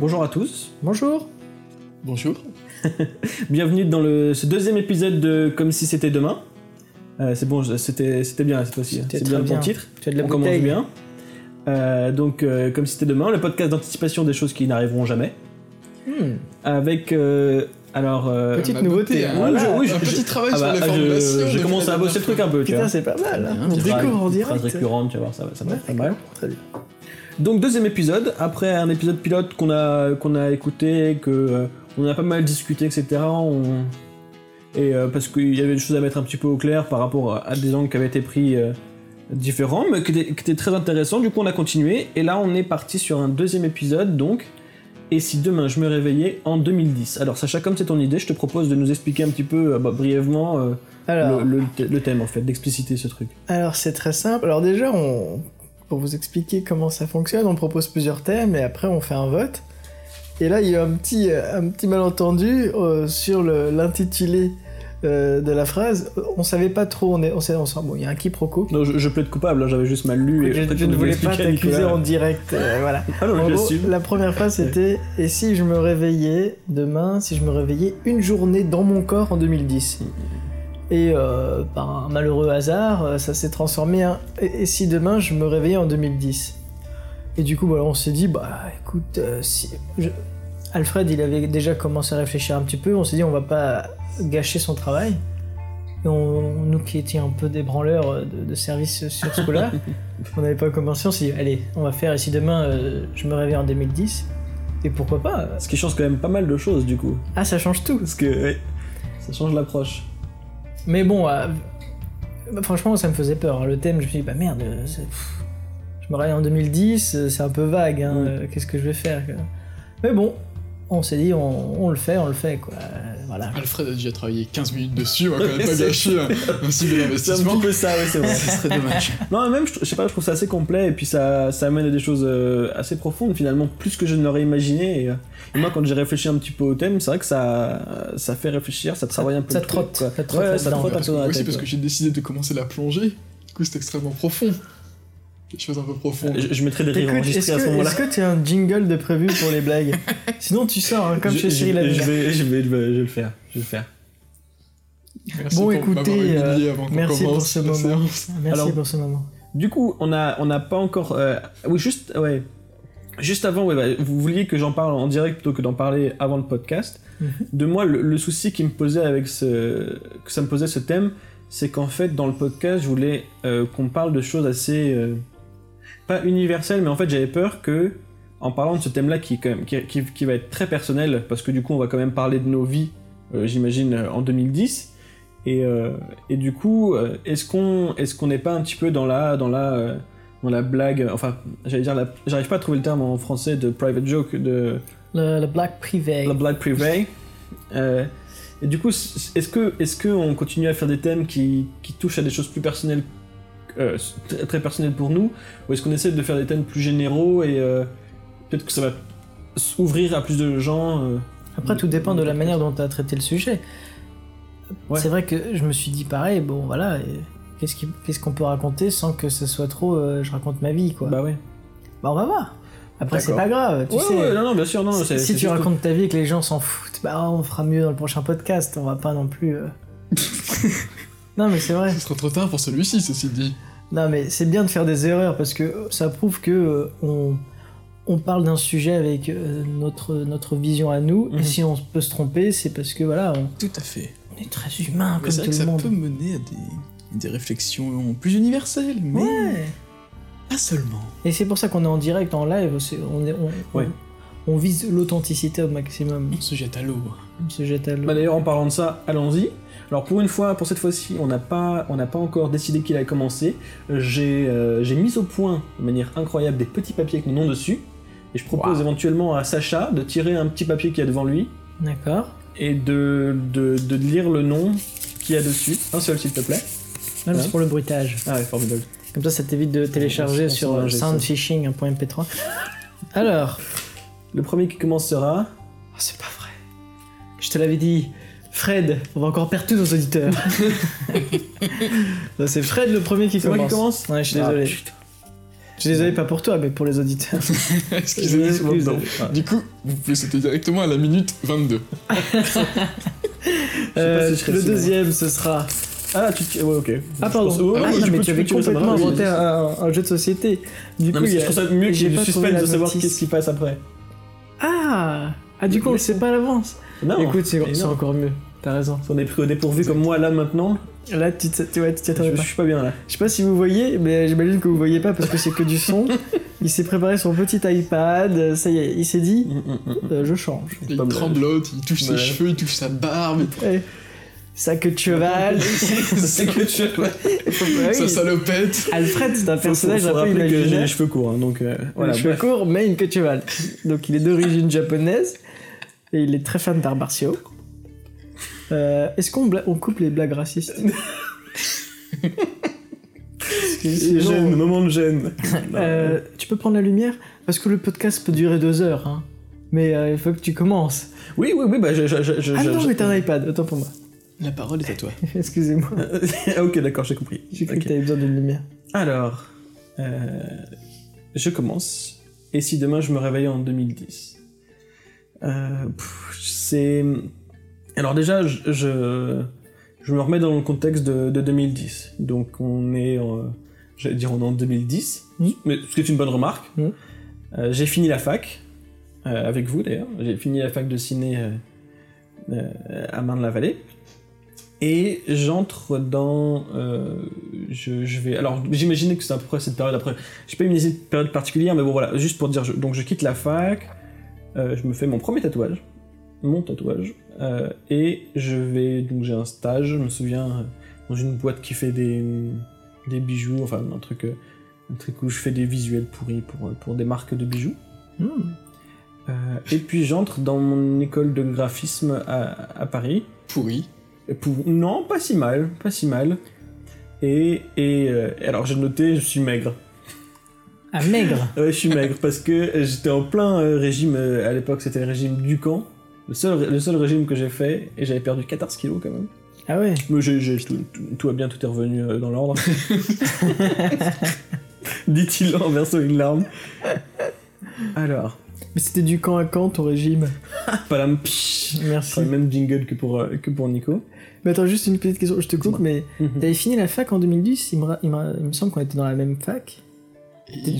Bonjour à tous, Bonjour. Bonjour. bienvenue dans le, ce deuxième épisode de Comme si c'était demain. Euh, c'est bon, c'était c'était bien cette fois-ci. C'était C'est bien le bon bien. titre. Tu as de la On commence bien. Euh, donc, euh, Comme si c'était demain, le podcast d'anticipation des choses qui n'arriveront jamais. Hmm. Avec. euh, alors. euh, Petite On a nouveauté, hein. Voilà. Oui, je- un je- petit travail ah sur bah, les je- formulations. J'ai commencé à bosser le truc un peu, tu vois. Putain, c'est pas mal. Hein. On découvre en direct. récurrente, tu vas voir, ça va, ça va Ouais, être pas mal. Très bien. Donc deuxième épisode, après un épisode pilote qu'on a, qu'on a écouté, que euh, on a pas mal discuté, etc. on- Et euh, parce qu'il y avait des choses à mettre un petit peu au clair par rapport à, à des angles qui avaient été pris euh, différents, mais qui étaient, qui étaient très intéressants. Du coup on a continué, et là on est parti sur un deuxième épisode, donc. Et si demain je me réveillais en 2010 Alors Sacha, comme c'est ton idée, je te propose de nous expliquer un petit peu euh, bah, brièvement Alors, le, le- le thème en fait, d'expliciter ce truc. alors c'est très simple. Alors déjà, on... pour vous expliquer comment ça fonctionne, on propose plusieurs thèmes et après on fait un vote. Et là, il y a un petit, euh, un petit malentendu euh, sur l'intitulé euh, de la phrase. On savait pas trop. On est, on bon, il y a un quiproquo. Non, je, je plaide coupable, hein, j'avais juste mal lu. et Je, ne voulais pas t'accuser en direct. euh, voilà. Ah non, En gros, la première phrase c'était Et si je me réveillais demain, si je me réveillais une journée dans mon corps en 2010 Et euh, par un malheureux hasard, euh, ça s'est transformé en Et, et si demain je me réveillais en 2010 Et du coup, voilà, on s'est dit Bah écoute, euh, si. je- Alfred, il avait déjà commencé à réfléchir un petit peu. On s'est dit On va pas gâcher son travail. Et on, nous qui étions un peu des branleurs de, de service sur ce coup-là, on n'avait pas commencé, on s'est dit, allez, on va faire, et si demain euh, je me réveille en 2010, et pourquoi pas? Ce qui change quand même pas mal de choses du coup. Ah, ça change tout Parce que ça change l'approche. Mais bon, euh, bah, franchement, ça me faisait peur. hein. Le thème, je me suis dit, bah merde, euh, pff, je me réveille en 2010, euh, c'est un peu vague, hein, Mm. euh, qu'est-ce que je vais faire quoi. Mais bon, on s'est dit, on, on le fait, on le fait, quoi. voilà. Alfred a déjà travaillé 15 minutes dessus, on va quand même pas C'est- gâcher un, un si bel C'est un peu ça, oui, c'est vrai. Ce serait dommage. non, même, je, je sais pas, je trouve ça assez complet et puis ça, ça amène à des choses euh, assez profondes finalement, plus que je ne l'aurais imaginé. Et, euh, et moi, quand j'ai réfléchi un petit peu au thème, c'est vrai que ça, ça fait réfléchir, ça travaille un peu ça le truc, trotte, quoi. ça trotte ouais, ça trotte un Parce peu que dans la aussi, tête. parce que j'ai décidé de commencer la plongée. Du coup, c'est extrêmement profond. Des choses un peu profondes. ouais. je, je mettrai des rires enregistrés est-ce à ce que moment-là. est-ce que tu as un jingle de prévu pour les blagues Sinon, tu sors, hein, comme je, chez je- Cyril je, Hanouna. vais, je, vais, je vais le faire. Je vais le faire. Merci Bon, pour écoutez, euh, avant merci pour ce moment. séance. Merci Alors- pour ce moment. Du coup, on a, on n'a pas encore. euh, oui, juste, ouais, juste avant, ouais, bah, vous vouliez que j'en parle en direct plutôt que d'en parler avant le podcast. Mhm. De moi, le, le souci qui me posait avec ce, que ça me posait ce thème, c'est qu'en fait, dans le podcast, je voulais euh, qu'on parle de choses assez euh, pas universelles, mais en fait, j'avais peur que, en parlant de ce thème-là, qui, est quand même, qui, qui- qui va être très personnel, parce que du coup, on va quand même parler de nos vies, euh, j'imagine, euh, en 2010. Et, euh, et du coup, est-ce qu'on est-ce qu'on n'est pas un petit peu dans la dans la dans la blague enfin j'allais dire j'arrive pas à trouver le terme en français de private joke de Le, le black privé. la blague privée Euh, et du coup est-ce que est-ce que on continue à faire des thèmes qui, qui touchent à des choses plus personnelles euh, très, très personnelles pour nous ou est-ce qu'on essaie de faire des thèmes plus généraux et euh, peut-être que ça va s'ouvrir à plus de gens euh, Après, tout dépend de la manière dont tu as traité le sujet. Ouais. C'est vrai que je me suis dit pareil, bon voilà, qu'est-ce qui- qu'est-ce qu'on peut raconter sans que ce soit trop euh, je raconte ma vie, quoi. Bah, bah ouais on va voir. Après, c'est pas grave, tu ouais, sais. ouais, non non bien sûr non si tu juste- racontes ta vie et que les gens s'en foutent, bah on fera mieux dans le prochain podcast, on va pas non plus. non, mais c'est vrai. Ce sera trop tard pour celui-ci, ceci dit. Non, mais c'est bien de faire des erreurs parce que ça prouve que euh, on, on parle d'un sujet avec euh, notre, notre vision à nous. Mhm. Et si on peut se tromper, c'est parce que voilà, on, Tout à fait. on est très humain comme c'est vrai tout que le ça monde. peut mener à des, des réflexions plus universelles, mais Ouais. pas seulement. Et c'est pour ça qu'on est en direct, en live. On, est, on, Ouais. on, on vise l'authenticité au maximum. On se jette à l'eau. On se jette à l'eau. Bah d'ailleurs en parlant de ça, allons-y. Alors pour une fois, pour cette fois-ci, on n'a pas, on n'a pas encore décidé qu'il allait commencer. J'ai, euh, j'ai mis au point de manière incroyable des petits papiers avec mon nom dessus. Et je propose Wow. éventuellement à Sacha de tirer un petit papier qu'il y a devant lui D'accord. et de, de, de lire le nom qu'il y a dessus. Un seul s'il te plaît. Non, Ouais. c'est pour le bruitage. Ah ouais, formidable. Comme ça, ça t'évite de télécharger sur euh, va, j'ai ça. soundfishing.mp3. Alors, Le premier qui commencera. Oh, c'est pas vrai. Je te l'avais dit. Fred, on va encore perdre tous nos auditeurs. Non, c'est Fred le premier qui C'est moi commence. qui commence Ouais, je suis Ah, désolé. putain. Je suis désolé pas pour toi, mais pour les auditeurs. Excusez-moi. M'excuse. Bon, Du coup, vous pouvez sauter directement à la minute 22. Euh, si je serais le si bon. deuxième, ce sera. Ah, tu. Ouais, ok. Ah, pardon. Je pense- ah, non, tu mais peux- tu avais peux tirer ça complètement inventé un, un jeu de société. Du Non, coup, mais il y je a- trouve ça mieux qu'il y j'ai ait du pas trouvé suspense la de savoir notice. qu'est-ce qui passe après. Ah Ah, du coup, on le sait pas à l'avance. Non, Écoute, c'est encore mieux. T'as raison. On est pris au dépourvu comme moi là maintenant. Là, tu t'y tu, ouais, tu t'y Je, attendais je pas. suis pas bien là. Je sais pas si vous voyez, mais j'imagine que vous voyez pas parce que c'est que du son. il s'est préparé son petit iPad, ça y est, il s'est dit, euh, je change. Il Pas mal. tremblote, il touche Ouais. ses cheveux, il touche sa barbe, Eh, sa queue de cheval. C'est que tu Ouais, oui. sa salopette. Alfred, c'est un personnage un peu que j'ai imaginaire. les cheveux courts, hein, donc euh, Voilà, les cheveux bref. courts, mais une queue de cheval. Donc il est d'origine japonaise et il est très fan d'arts martiaux. Euh, Est-ce qu'on bla- on coupe les blagues racistes Parce que Et sinon, Gêne, moment de gêne. euh, Tu peux prendre la lumière? Parce que le podcast peut durer deux heures. Hein. Mais euh, il faut que tu commences. Oui, oui, oui, bah je. je, je, je Ah je- non, je- mais t'as un iPad, autant pour moi. La parole est à toi. Excusez-moi, ah, ok, d'accord, j'ai compris. j'ai cru Ok. que t'avais besoin d'une lumière. Alors, euh, je commence. Et si demain je me réveillais en 2010 Euh, pff, C'est. Alors, déjà, je, je, je me remets dans le contexte de, de 2010. Donc, on est. en- J'allais dire, on est en 2010. Mm. Mais ce qui est une bonne remarque. Euh, j'ai fini la fac. euh, avec vous d'ailleurs. J'ai fini la fac de ciné euh, euh, à Marne-la-Vallée. Et j'entre dans. euh, je, je vais. Alors, j'imaginais que c'est à peu près cette période après. J'ai pas une période particulière, mais bon, voilà. Juste pour dire. donc, je quitte la fac. Euh, je me fais mon premier tatouage. Mon tatouage. euh, et je vais. Donc, j'ai un stage, je me souviens, euh, dans une boîte qui fait des. des bijoux. Enfin, un truc. un truc où je fais des visuels pourris pour, pour des marques de bijoux. Hmm. Euh, et puis, j'entre dans mon école de graphisme à, à Paris. Pourri. Pour- Non, pas si mal, pas si mal. Et, et alors j'ai noté, je suis maigre. Ah, maigre Ouais, je suis maigre parce que j'étais en plein euh, régime, euh, à l'époque c'était le régime du camp. Le seul, le seul régime que j'ai fait, et j'avais perdu 14 kilos quand même. Ah ouais Mais j'ai, j'ai- tout, tout- tout va bien, tout est revenu euh, dans l'ordre. Dit-il en versant une larme. Alors, Mais c'était du camp à camp ton régime palam, psh, Merci. le même jingle que pour, euh, que pour Nico. Mais attends, juste une petite question, je te coupe, mais Mhm. t'avais fini la fac en 2010, il me, ra- il me, il me semble qu'on était dans la même fac.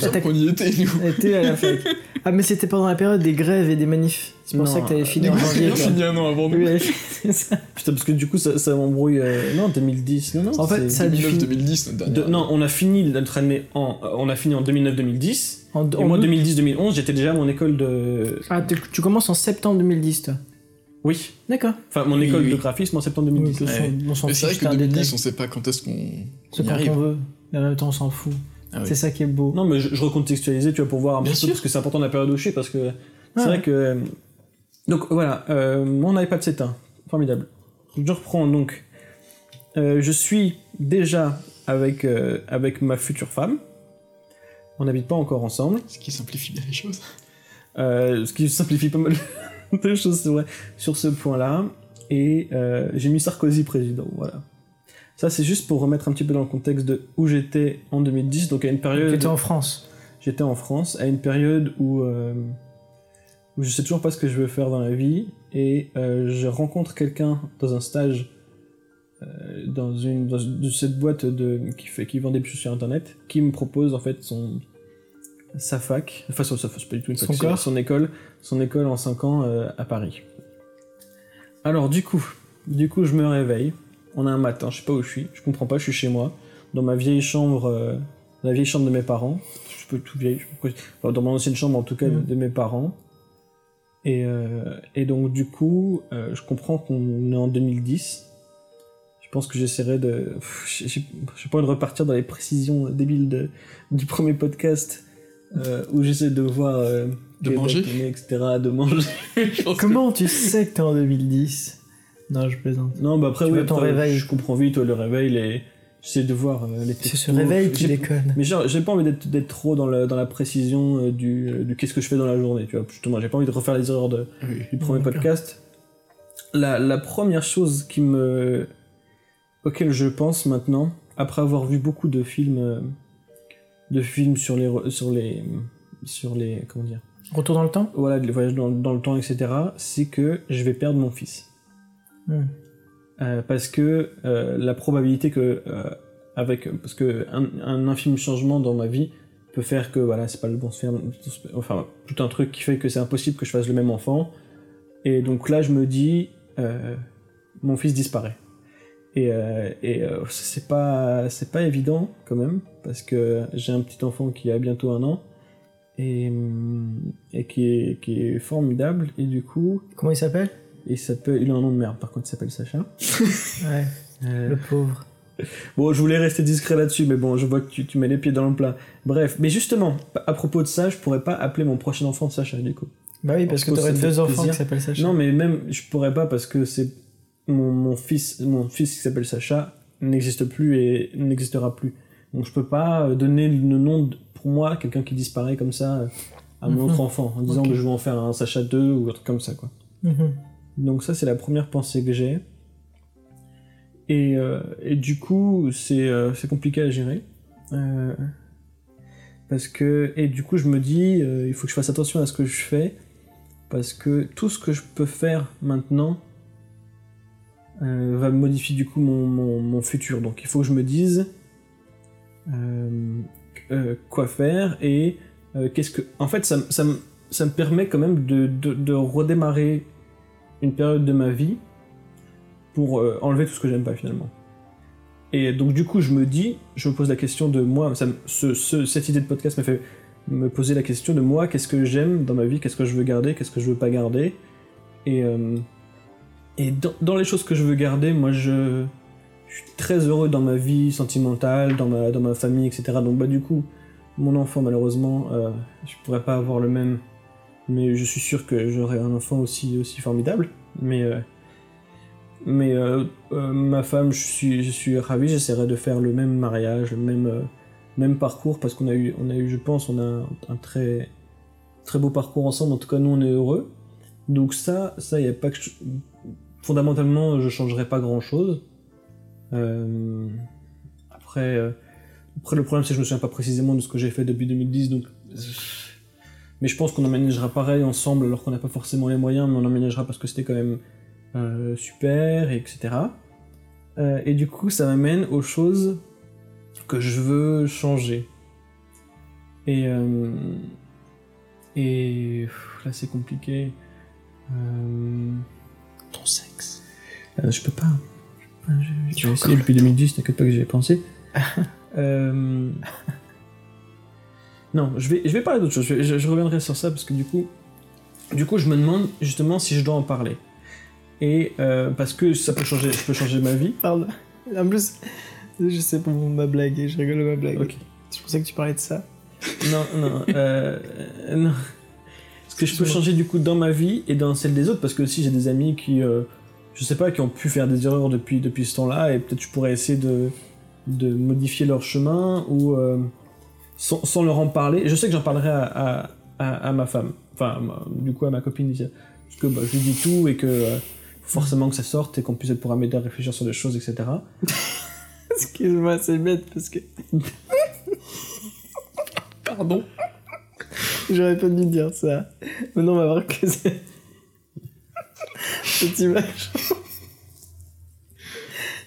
T'as- qu'on y était, nous. T'étais à la fac. Ah, mais c'était pendant la période des grèves et des manifs. C'est pour Non, ça que t'avais fini On en a janvier. fini un an avant nous. Oui, c'est ça. Putain, parce que du coup ça, ça m'embrouille. euh, Non, 2010. Non, non, En fait, ça a dû finir 2009-2010, notre De- dernière. non, on a fini notre année en, euh, on a fini en 2009-2010. en, Et en moi, août. 2010-2011, j'étais déjà à mon école de. Ah, tu, tu commences en septembre 2010, toi. Oui. D'accord. Enfin, mon Oui, école oui. de graphisme en septembre Oui, 2010. on s'en- Ouais. on s'en Mais c'est vrai que un 2010, détail. on sait pas quand est-ce qu'on C'est on quand arrive. on veut. Et en même temps, on s'en fout. Ah oui. C'est ça qui est beau. Non, mais je, je recontextualisais, tu vois, pour voir un Bien petit peu, sûr. parce que c'est important de la période où je suis, parce que c'est Ouais. vrai que. euh, Donc voilà, euh, mon iPad s'éteint. Formidable. Je reprends donc. Euh, je suis déjà avec, euh, avec ma future femme. On n'habite pas encore ensemble. Ce qui simplifie bien les choses. Euh, ce qui simplifie pas mal de choses, c'est vrai, sur ce point-là. Et euh, j'ai mis Sarkozy président, voilà. Ça, c'est juste pour remettre un petit peu dans le contexte de où j'étais en 2010, donc à une période... T'étais en France. J'étais en France, à une période où, euh, où je sais toujours pas ce que je veux faire dans la vie, et euh, je rencontre quelqu'un dans un stage euh, dans une dans cette boîte de qui fait qui vend des bijoux sur internet, qui me propose en fait son sa fac, enfin sa- c'est pas du tout une Son fac, son école, son école en 5 ans euh, à Paris. Alors du coup, du coup je me réveille, on a un matin, je sais pas où je suis, je comprends pas, je suis chez moi, dans ma vieille chambre, euh, la vieille chambre de mes parents, je pas tout vieille, je enfin, dans mon ancienne chambre en tout cas Mhm. de mes parents. Et, euh, et donc du coup, euh, je comprends qu'on est en 2010. Je pense que j'essaierai de... J'ai pas envie de repartir dans les précisions débiles de, du premier podcast où j'essaie de voir... De manger etc. De manger. Que- Comment tu sais que t'es en 2010 Non, je plaisante. Non, bah après, Tu oui, ton après, réveil. je comprends vite ouais, le réveil, les... j'essaie de voir euh, les C'est ce réveil qui déconne. Mais genre, j'ai pas envie d'être d'être trop dans la, dans la précision euh, du, euh, du qu'est-ce que je fais dans la journée, tu vois. Justement, j'ai pas envie de refaire les erreurs de, Oui. du premier D'accord. podcast. La, la première chose qui me, auquel je pense maintenant, après avoir vu beaucoup de films, euh, de films sur les sur les sur les comment dire? Retour dans le temps? Voilà les voyages dans, dans le temps etc c'est que je vais perdre mon fils Euh, parce que euh, la probabilité que euh, avec parce que un, infime changement dans ma vie peut faire que voilà c'est pas le bon enfin tout un truc qui fait que c'est impossible que je fasse le même enfant. Et donc là je me dis mon fils disparaît. Et, et c'est pas c'est pas évident quand même parce que j'ai un petit enfant qui a bientôt un an et, et qui, est, qui est formidable. Et du coup Comment il s'appelle? Il s'appelle il a un nom de merde par contre il s'appelle Sacha Ouais, Euh, le pauvre. Bon, je voulais rester discret là-dessus, mais bon, je vois que tu, tu mets les pieds dans le plat. Bref, mais justement, à propos de ça, je pourrais pas appeler mon prochain enfant Sacha, du coup. Bah oui, parce que Parce que t'aurais ça deux enfants plaisir. qui s'appellent Sacha. Non, mais même, je pourrais pas parce que c'est mon, mon fils, mon fils qui s'appelle Sacha n'existe plus et n'existera plus. Donc je peux pas euh, donner le nom de- pour moi quelqu'un qui disparaît comme ça euh, à mon Mhm. autre enfant en disant que je vais en faire un Sacha 2 ou un truc comme ça, quoi. Mhm. Donc ça, c'est la première pensée que j'ai. Et, euh, du coup, c'est euh, c'est compliqué à gérer. Euh, parce que... Et du coup, je me dis, il faut que je fasse attention à ce que je fais. Parce que tout ce que je peux faire maintenant va modifier du coup mon, mon, futur. Donc il faut que je me dise quoi faire et qu'est-ce que... En fait, ça, me- ça, ça me permet quand même de, de redémarrer une période de ma vie pour euh, enlever tout ce que j'aime pas finalement. Et donc du coup, je me dis, je me pose la question de moi, ça cette idée de podcast m'a fait me poser la question de moi, qu'est-ce que j'aime dans ma vie, qu'est-ce que je veux garder, qu'est-ce que je veux pas garder? Et, euh, et dans, dans les choses que je veux garder, moi je, je suis très heureux dans ma vie sentimentale, dans ma, dans ma famille, etc. Donc bah du coup, mon enfant malheureusement, euh, je pourrais pas avoir le même mais je suis sûr que j'aurai un enfant aussi, aussi formidable. Mais, euh, mais euh, euh, ma femme, je suis, je suis ravi, j'essaierai de faire le même mariage, le même, euh, même parcours, parce qu'on a eu, on a eu, je pense, on a un, très, très beau parcours ensemble, en tout cas nous on est heureux. Donc ça, ça, y a pas que Fondamentalement, je changerai pas grand-chose. Euh, après, après, le problème c'est que je me souviens pas précisément de ce que j'ai fait depuis 2010, donc... Mais je pense qu'on emménagera pareil ensemble alors qu'on n'a pas forcément les moyens, mais on emménagera parce que c'était quand même euh, super, et etc. Euh, et du coup, ça m'amène aux choses que je veux changer. Et, euh, et là, c'est compliqué. Ton sexe. je peux pas. Je peux pas, j'ai- Tu depuis 2010, t'inquiète pas que j'y ai pensé. Non, je vais, je vais parler d'autre chose. Je, vais- je- je reviendrai sur ça parce que du coup, du coup, je me demande justement si je dois en parler. Et euh, parce que ça peut changer, je peux changer ma vie. Pardon. En plus, je sais pour ma blague et je rigole de ma blague. Ok. Je pensais que tu parlais de ça. Non, non, euh, euh, non. Parce que je peux changer du coup dans ma vie et dans celle des autres parce que aussi j'ai des amis qui, euh, je sais pas, qui ont pu faire des erreurs depuis, depuis ce temps-là et peut-être je pourrais essayer de, de modifier leur chemin ou euh, sans, sans leur en parler. Je sais que j'en parlerai à, à, à- à ma femme, enfin du coup à ma copine, parce que bah, je lui dis tout et que euh, forcément que ça sorte et qu'on puisse elle pourra m'aider à réfléchir sur des choses, etc. Excuse-moi, c'est bête parce que Pardon j'aurais pas dû dire ça. Maintenant, on va voir que c'est. Cette image.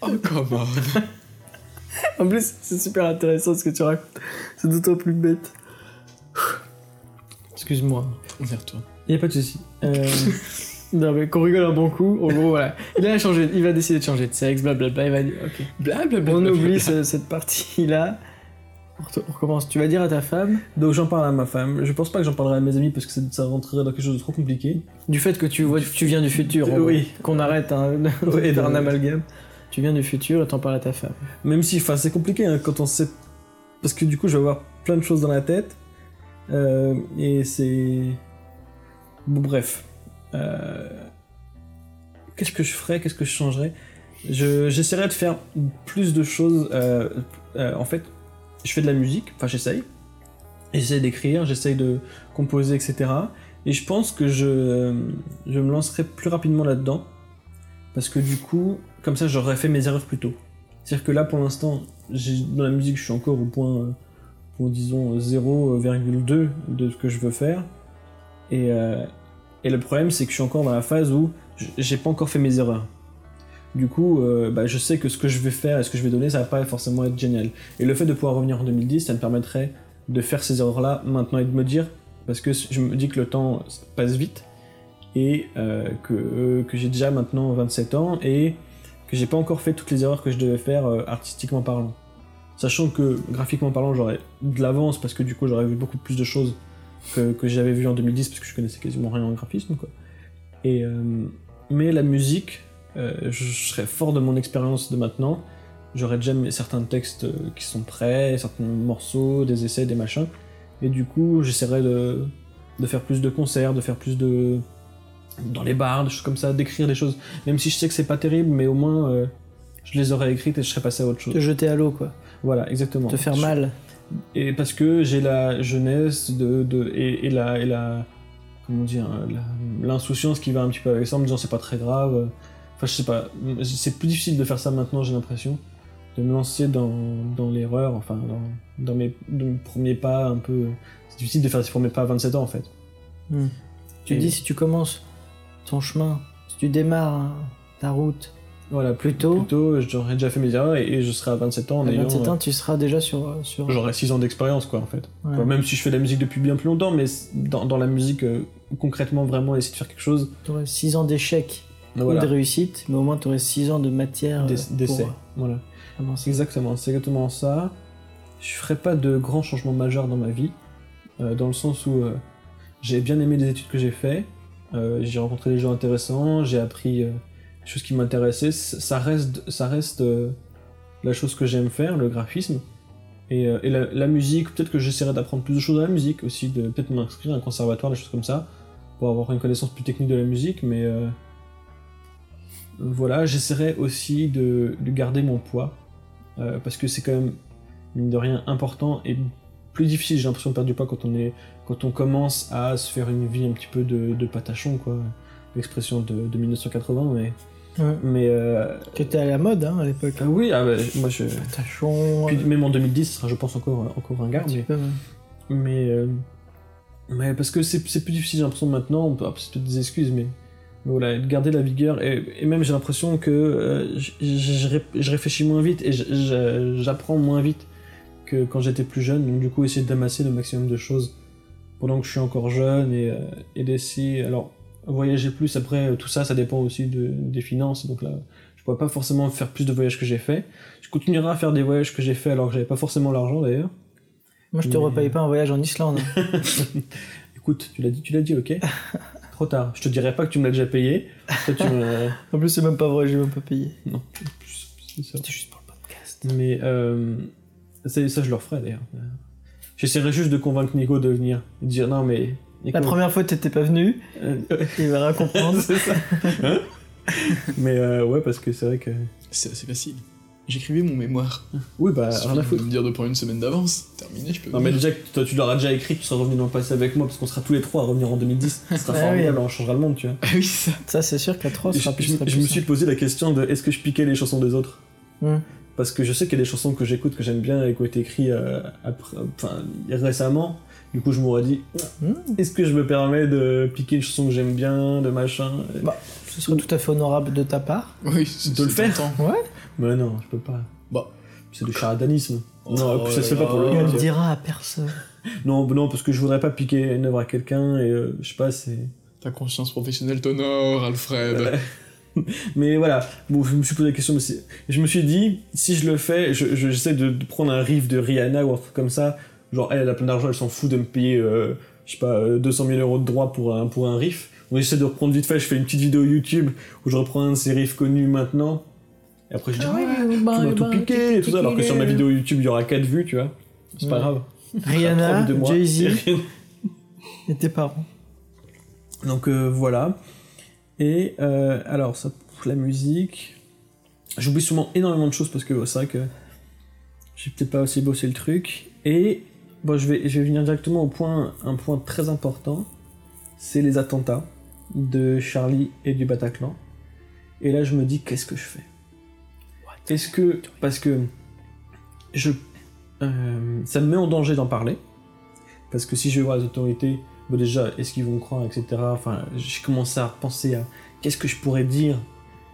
Oh, come on En plus, c'est super intéressant ce que tu racontes. C'est d'autant plus bête. Excuse-moi. On y retourne. Y a pas de souci. Euh, Non, mais qu'on rigole un bon coup. En gros, voilà. Il a changé, il va décider de changer de sexe, blablabla. Il va dire, ok. Blablabla. On oublie ce- cette partie-là. On re- on recommence. Tu vas dire à ta femme donc j'en parle à ma femme. Je pense pas que j'en parlerai à mes amis parce que ça, ça rentrerait dans quelque chose de trop compliqué. du fait que tu vois, tu viens du futur. Oui. Qu'on arrête de Oui, un amalgame. Tu viens du futur et t'en parles à ta femme. Même si, enfin, c'est compliqué hein, quand on sait. Parce que du coup, je vais avoir plein de choses dans la tête. Euh, et c'est. Bon, bref. Euh, Qu'est-ce que je ferais Qu'est-ce que je changerais? Je, J'essaierais de faire plus de choses. euh, en fait, je fais de la musique, enfin, j'essaye. J'essaie d'écrire, j'essaye de composer, etc. Et je pense que je me lancerai plus rapidement là-dedans. Parce que du coup, comme ça, j'aurais fait mes erreurs plus tôt. C'est-à-dire que là, pour l'instant, dans la musique, je suis encore au point, euh, disons 0,2 de ce que je veux faire. Et, euh, le problème, c'est que je suis encore dans la phase où j'ai pas encore fait mes erreurs. Du coup, euh, bah, je sais que ce que je vais faire et ce que je vais donner, ça va pas forcément être génial. Et le fait de pouvoir revenir en 2010, ça me permettrait de faire ces erreurs-là maintenant et de me dire, parce que je me dis que le temps passe vite et euh, que, euh, que j'ai déjà maintenant 27 ans et que j'ai pas encore fait toutes les erreurs que je devais faire euh, artistiquement parlant. Sachant que graphiquement parlant, j'aurais de l'avance parce que du coup, j'aurais vu beaucoup plus de choses que, j'avais vu en 2010 parce que je connaissais quasiment rien en graphisme. Quoi. Et, euh, mais la musique, euh, je, serais fort de mon expérience de maintenant. J'aurais déjà certains textes qui sont prêts, certains morceaux, des essais, des machins. Et du coup, j'essaierai de faire plus de concerts, de faire plus de. Dans les bars, des choses comme ça, d'écrire des choses. Même si je sais que c'est pas terrible, mais au moins euh, je les aurais écrites et je serais passé à autre chose. Te jeter à l'eau, quoi. Voilà, exactement. Te faire Je- mal. et parce que j'ai la jeunesse de, de et, et la et la comment dire l'insouciance qui va un petit peu avec ça en me disant c'est pas très grave enfin je sais pas c'est plus difficile de faire ça maintenant j'ai l'impression de me lancer dans, dans l'erreur enfin dans, dans mes, premiers pas un peu c'est difficile de faire ces premiers pas à 27 ans en fait Hmm. Tu Et- dis, si tu commences ton chemin, si tu démarres hein, ta route voilà plus tôt, plutôt j'aurais déjà fait mes erreurs et, et je serai à 27 ans en à ayant 27 ans, euh, tu seras déjà sur. sur... j'aurai 6 ans d'expérience quoi en fait Ouais. Quoi, même si je fais de la musique depuis bien plus longtemps mais dans, dans la musique euh, concrètement vraiment essayer de faire quelque chose T'aurais 6 ans d'échec voilà ou de réussite, mais au moins tu aurais 6 ans de matière euh, d'essai. euh, Voilà. avancer. Exactement, c'est exactement ça. Je ferai pas de grands changements majeurs dans ma vie, euh, dans le sens où euh, j'ai bien aimé les études que j'ai fait, euh, j'ai rencontré des gens intéressants, j'ai appris euh, des choses qui m'intéressaient. Ça reste, euh, la chose que j'aime faire, le graphisme. Et, euh, la, musique, peut-être que j'essaierai d'apprendre plus de choses dans la musique aussi, de peut-être m'inscrire à un conservatoire, des choses comme ça, pour avoir une connaissance plus technique de la musique, mais euh, voilà, j'essaierai aussi de, de garder mon poids, euh, parce que c'est quand même, mine de rien, important et plus difficile, j'ai l'impression de perdre du poids quand on, est, quand on commence à se faire une vie un petit peu de, de patachon, quoi. L'expression de, de 1980, mais. Ouais. mais euh, Que t'es à la mode hein, à l'époque. ah oui, ah bah, moi je. Tachon. Puis même en 2010, ce sera, je pense, encore, encore un gars, mais. peu, ouais. Mais, euh, mais parce que c'est plus difficile, j'ai l'impression maintenant, on peut ah, c'est peut-être des excuses, mais mais voilà, de garder la vigueur. Et, et même j'ai l'impression que euh, je, je- je ré- je réfléchis moins vite et j'apprends moins vite que quand j'étais plus jeune. Donc du coup, essayer d'amasser le maximum de choses pendant que je suis encore jeune et, euh, et d'essayer. Alors, voyager plus, après, euh, tout ça, ça dépend aussi de, des finances. Donc là, je pourrais pas forcément faire plus de voyages que j'ai fait. Je continuerai à faire des voyages que j'ai fait alors que j'avais pas forcément l'argent d'ailleurs. Moi, je te Mais- repaye pas un voyage en Islande. hein. Écoute, tu l'as dit, tu l'as dit, ok. Trop tard. Je te dirais pas que tu me l'as déjà payé. Toi, tu me... en plus, c'est même pas vrai, j'ai même pas payé. Non, c'est juste pour le podcast. Mais euh, ça, ça, je le referai d'ailleurs. J'essaierai juste de convaincre Nico de venir. De dire non, mais. Nico, La première fois, t'étais pas venu, euh, il va rien comprendre. c'est ça. Hein mais euh, ouais, parce que c'est vrai que. C'est assez facile. J'écrivais mon mémoire. Oui, bah, Il rien à foutre. me dire de prendre une semaine d'avance. Terminé, je peux. Non, mais déjà, que toi, tu l'auras déjà écrit, tu seras revenu dans le passé avec moi, parce qu'on sera tous les trois à revenir en 2010. Ce sera Ah oui. formidable, on changera le monde, tu vois. Ah oui, ça. Ça, c'est sûr qu'à 3, Je, ce sera plus je- je plus me suis posé la question de est-ce que je piquais les chansons des autres? Hmm. Parce que je sais qu'il y a des chansons que j'écoute, que j'aime bien et qui ont été écrites euh, après, enfin, récemment. Du coup, je m'aurais dit Hmm. est-ce que je me permets de piquer une chanson que j'aime bien, de machin? Bah, Ce serait tout à fait honorable de ta part. Oui, c'est De le faire. tentant. Ouais. Mais non, je peux pas. Bah. C'est du charlatanisme. Oh non, plus, ça se fait pas pour le on vois. dira à personne. Non, non, parce que je voudrais pas piquer une œuvre à quelqu'un et euh, je sais pas, c'est. Ta conscience professionnelle t'honore, Alfred. Mais voilà, bon, je me suis posé la question, mais je me suis dit, si je le fais, je- je- j'essaie de, de prendre un riff de Rihanna ou un truc comme ça. Genre, elle, elle a plein d'argent, elle s'en fout de me payer, euh, je sais pas, euh, 200 000 euros de droits pour un, pour un riff. Donc j'essaie de reprendre vite fait, je fais une petite vidéo YouTube où je reprends un de ces riffs connus maintenant. Et après je dis, ouais, tu m'as tout piqué et tout ça, alors que sur ma vidéo YouTube il y aura 4 vues, tu vois. C'est pas Ouais. grave. Rihanna. Jay-Z Et tes parents. Donc euh, voilà. Et euh, alors, ça la musique. J'oublie sûrement énormément de choses parce que c'est vrai que j'ai peut-être pas assez bossé le truc. Et bon, je vais, je vais venir directement au point, un point très important. C'est les attentats de Charlie et du Bataclan. Et là, je me dis, qu'est-ce que je fais? Est-ce que. Parce que. Je euh, ça me met en danger d'en parler. Parce que si je vais voir les autorités, déjà, est-ce qu'ils vont croire, etc. Enfin, j'ai commencé à penser à qu'est-ce que je pourrais dire,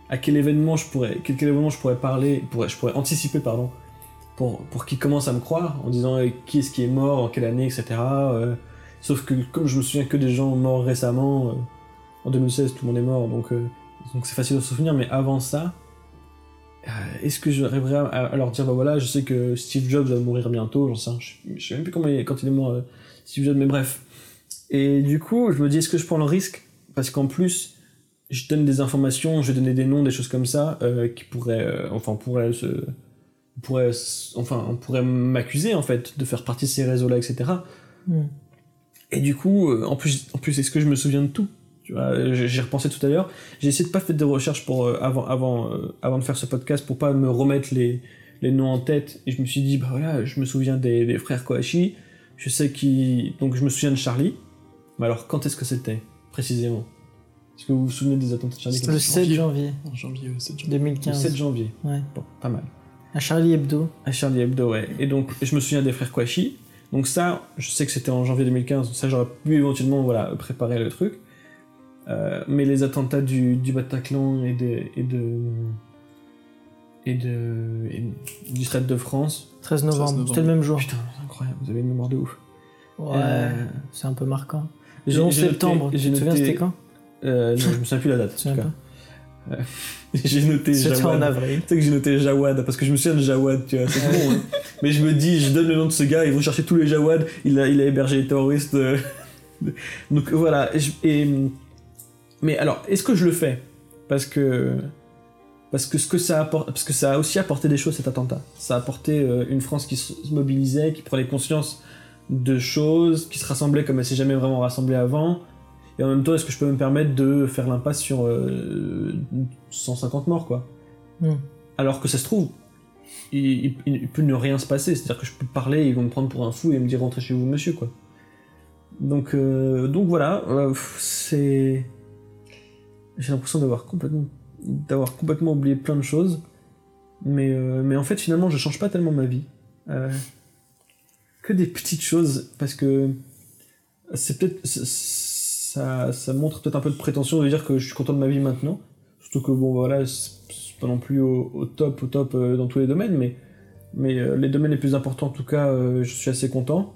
à quel événement je pourrais, quel, événement je pourrais parler, je pourrais anticiper, pardon, pour, pour qu'ils commencent à me croire, en disant euh, qui est-ce qui est mort, en quelle année, etc. euh, sauf que comme je me souviens que des gens morts récemment, euh, en 2016, tout le monde est mort, donc euh, donc c'est facile de se souvenir, mais avant ça, est-ce que j'arriverai à, à leur dire, bah voilà, je sais que Steve Jobs va mourir bientôt, j'en sais, je, je sais même plus comment quand il est mort, Steve Jobs, mais bref. Et du coup, je me dis, est-ce que je prends le risque? Parce qu'en plus, je donne des informations, je vais donner des noms, des choses comme ça, euh, qui pourraient, euh, enfin, pourraient se, pourraient, enfin, on pourrait m'accuser en fait de faire partie de ces réseaux-là, etc. Hmm. Et du coup, euh, en plus, en plus, est-ce que je me souviens de tout? Tu vois, j'ai j'ai repensé tout à l'heure. J'ai essayé de pas faire des recherches pour euh, avant, avant, avant de faire ce podcast pour pas me remettre les, les noms en tête. Et je me suis dit, bah voilà, je me souviens des, des frères Kohashi. Je sais qui, donc je me souviens de Charlie. Mais alors, quand est-ce que c'était précisément? Est-ce que vous vous souvenez des attentats de Charlie Le 7 janvier En janvier, euh, 7 janvier. Le 2015. 7 janvier. Ouais. Bon, pas mal. À Charlie Hebdo. À Charlie Hebdo, ouais. Et donc, je me souviens des frères Kouachi. Donc ça, je sais que c'était en janvier 2015, ça j'aurais pu éventuellement voilà, préparer le truc. Euh, mais les attentats du, du Bataclan et de, et de et de et du Stade de France. 13 novembre. 13 novembre. C'était le même jour. Putain, incroyable, vous avez une mémoire de ouf. Ouais. Euh, C'est un peu marquant. J'ai- Le 11 j'ai noté- septembre. j'ai tu te souviens, noté- c'était quand euh, non, je me souviens plus la date. En tout cas. j'ai noté C'était en Jawad. avril. Tu sais que j'ai noté Jawad parce que je me souviens de Jawad, tu vois, c'est con. hein. Mais je me dis, je donne le nom de ce gars, ils vont chercher tous les Jawad, il a, il a hébergé les terroristes. euh. Donc voilà. Et, je- et- mais alors, est-ce que je le fais? Parce que parce que ce que ça apporte, parce que ça a aussi apporté des choses cet attentat. Ça a apporté euh, une France qui se mobilisait, qui prenait conscience de choses, qui se rassemblait comme elle s'est jamais vraiment rassemblée avant. Et en même temps, est-ce que je peux me permettre de faire l'impasse sur euh, 150 morts, quoi? Hmm. Alors que ça se trouve, il, il- il peut ne rien se passer. C'est-à-dire que je peux parler, ils vont me prendre pour un fou et me dire rentrez chez vous, monsieur, quoi. Donc, euh, donc voilà, euh, c'est. J'ai l'impression d'avoir complètement, d'avoir complètement oublié plein de choses. Mais, euh, mais en fait, finalement, je change pas tellement ma vie. Que des petites choses, parce que c'est peut-être. Ça, ça montre peut-être un peu de prétention de dire que je suis content de ma vie maintenant. Surtout que, bon, voilà, c'est pas non plus au, au top, au top euh, dans tous les domaines, mais, mais euh, les domaines les plus importants, en tout cas, euh, je suis assez content.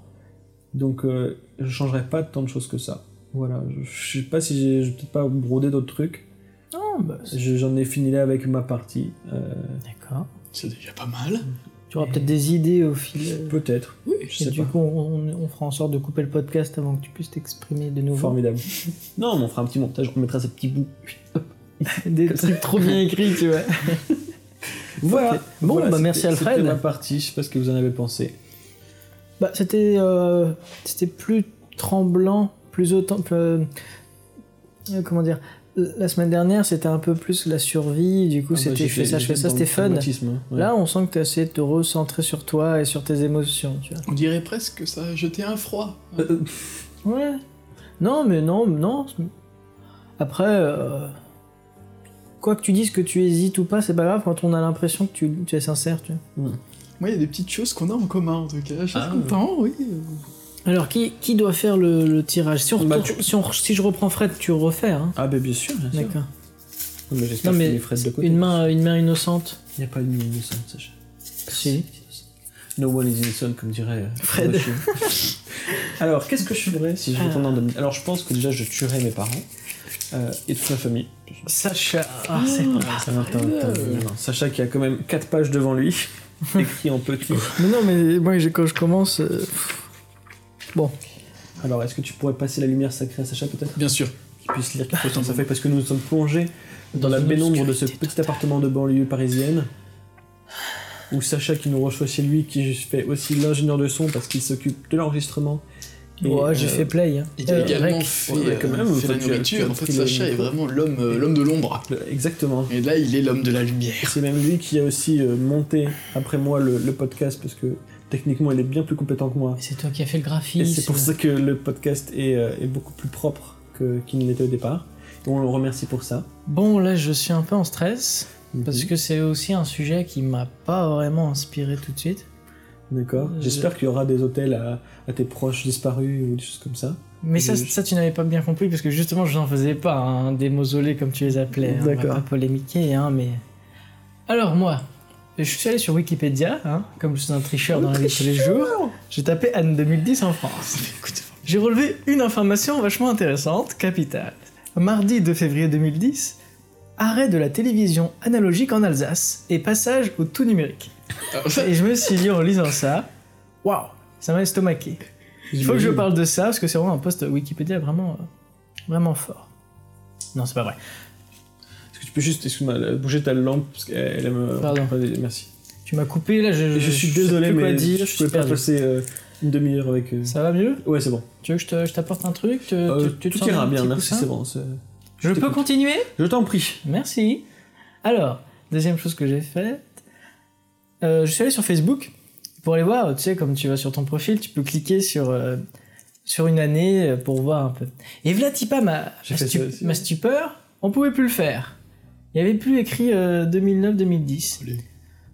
Donc, euh, je changerai pas tant de choses que ça. Voilà, je, je sais pas si j'ai peut-être pas brodé d'autres trucs. Non, bah, J'en ai fini là avec ma partie. euh, D'accord. C'est déjà pas mal. Tu auras peut-être des idées au fil. euh, Peut-être. Oui, Je et sais du pas. coup, on, on- on fera en sorte de couper le podcast avant que tu puisses t'exprimer de nouveau. Formidable. non, mais on fera un petit montage, on remettra ce petit bout. Des trucs trop bien écrits, tu vois. Voilà. Bon, Voilà, bah, merci, Alfred. C'était ma partie, je sais pas ce que vous en avez pensé. Bah, c'était euh, c'était plus tremblant, plus autant. euh, euh, comment dire La semaine dernière, c'était un peu plus la survie. Du coup, Ah bah, c'était je fais ça, je fais ça, c'était fun. ouais. Là, on sent que tu as essayé de te recentrer sur toi et sur tes émotions, tu vois. On dirait presque que ça a jeté un froid. Euh, Ouais. Non, mais non, non. Après, euh, quoi que tu dises que tu hésites ou pas, c'est pas grave quand on a l'impression que tu, tu es sincère, tu vois. Moi, il y a des petites choses qu'on a en commun, en tout cas. Je suis Ah. content, oui. Alors, qui, qui doit faire le, le tirage si, on Bah, retourne- si, on- si je reprends Fred, tu refais, hein Ah, bah bien sûr, bien sûr. D'accord. Mais j'espère Non, que Fred de côté. Une main, une main innocente. Il n'y a pas de nuit innocente, Sacha. Si. No one is innocent, comme dirait euh, Fred. Alors, qu'est-ce que je ferais si je Ah. retournais en 2000 Alors, je pense que déjà, je tuerais mes parents euh, et toute ma famille. Sacha. Ah, c'est t'as- t'as- non, non. Sacha qui a quand même 4 pages devant lui, écrit en petit. Mais non, mais moi, quand je commence. euh. Bon, Alors, est-ce que tu pourrais passer la lumière sacrée à Sacha, peut-être? Bien sûr. Qu'il puisse lire quelque chose dans sa feuille, parce que nous nous sommes plongés dans la pénombre de ce petit appartement de banlieue parisienne. Où Sacha qui nous reçoit chez lui, qui fait aussi l'ingénieur de son parce qu'il s'occupe de l'enregistrement. Et, ouais, j'ai euh, fait play. hein. Il a Euh, également rec. fait, ouais, quand euh, même, fait toi, la nourriture. En fait, Sacha est vraiment l'homme euh, l'homme de l'ombre. Exactement. Et là, il est l'homme de la lumière. C'est même lui qui a aussi monté après moi le, le podcast parce que techniquement il est bien plus compétent que moi. C'est toi qui as fait le graphisme. c'est pour ça que le podcast est, euh, est beaucoup plus propre qu'il ne l'était au départ. Et on le remercie pour ça. Bon, là, je suis un peu en stress. Parce Mhm. que c'est aussi un sujet qui m'a pas vraiment inspiré tout de suite. D'accord. Euh, J'espère qu'il y aura des hôtels à, à tes proches disparus ou des choses comme ça. Mais ça, Je- ça tu n'avais pas bien compris parce que justement, je n'en faisais pas hein, des mausolées comme tu les appelais. hein, on va D'accord. pas polémiquer, hein, mais. Alors, moi, je suis allé sur Wikipédia, hein, comme je suis un tricheur dans la vie de tous les jours. J'ai tapé Anne 2010 en France. J'ai relevé une information vachement intéressante, capitale. Mardi 2 février 2010, arrêt de la télévision analogique en Alsace et passage au tout numérique. Et je me suis dit en lisant ça, waouh, ça m'a estomaqué. Il faut que je parle de ça parce que c'est vraiment un post Wikipédia vraiment, euh, vraiment fort. Non, c'est pas vrai. Que tu peux juste, excuse-moi, euh, bouger ta lampe parce qu'elle elle me. Pardon. Merci. Tu m'as coupé là, je, Je, suis sais désolé, quoi mais dire, je je pouvais suis pas passer euh, une demi-heure avec. euh, Ça va mieux? Ouais, c'est bon. Tu veux que je te- je t'apporte un truc? Tu- Euh, tu- tu te tout ira bien, merci, c'est bon. Je peux continuer? Je t'en prie. Merci. Alors, deuxième chose que j'ai faite, euh, je suis allé sur Facebook pour aller voir, tu sais, comme tu vas sur ton profil, tu peux cliquer sur, euh, sur une année euh, pour voir un peu. Et pas ma, ma, stu- ma stupeur, on pouvait plus le faire. Il y avait plus écrit euh, 2009-2010. Allez.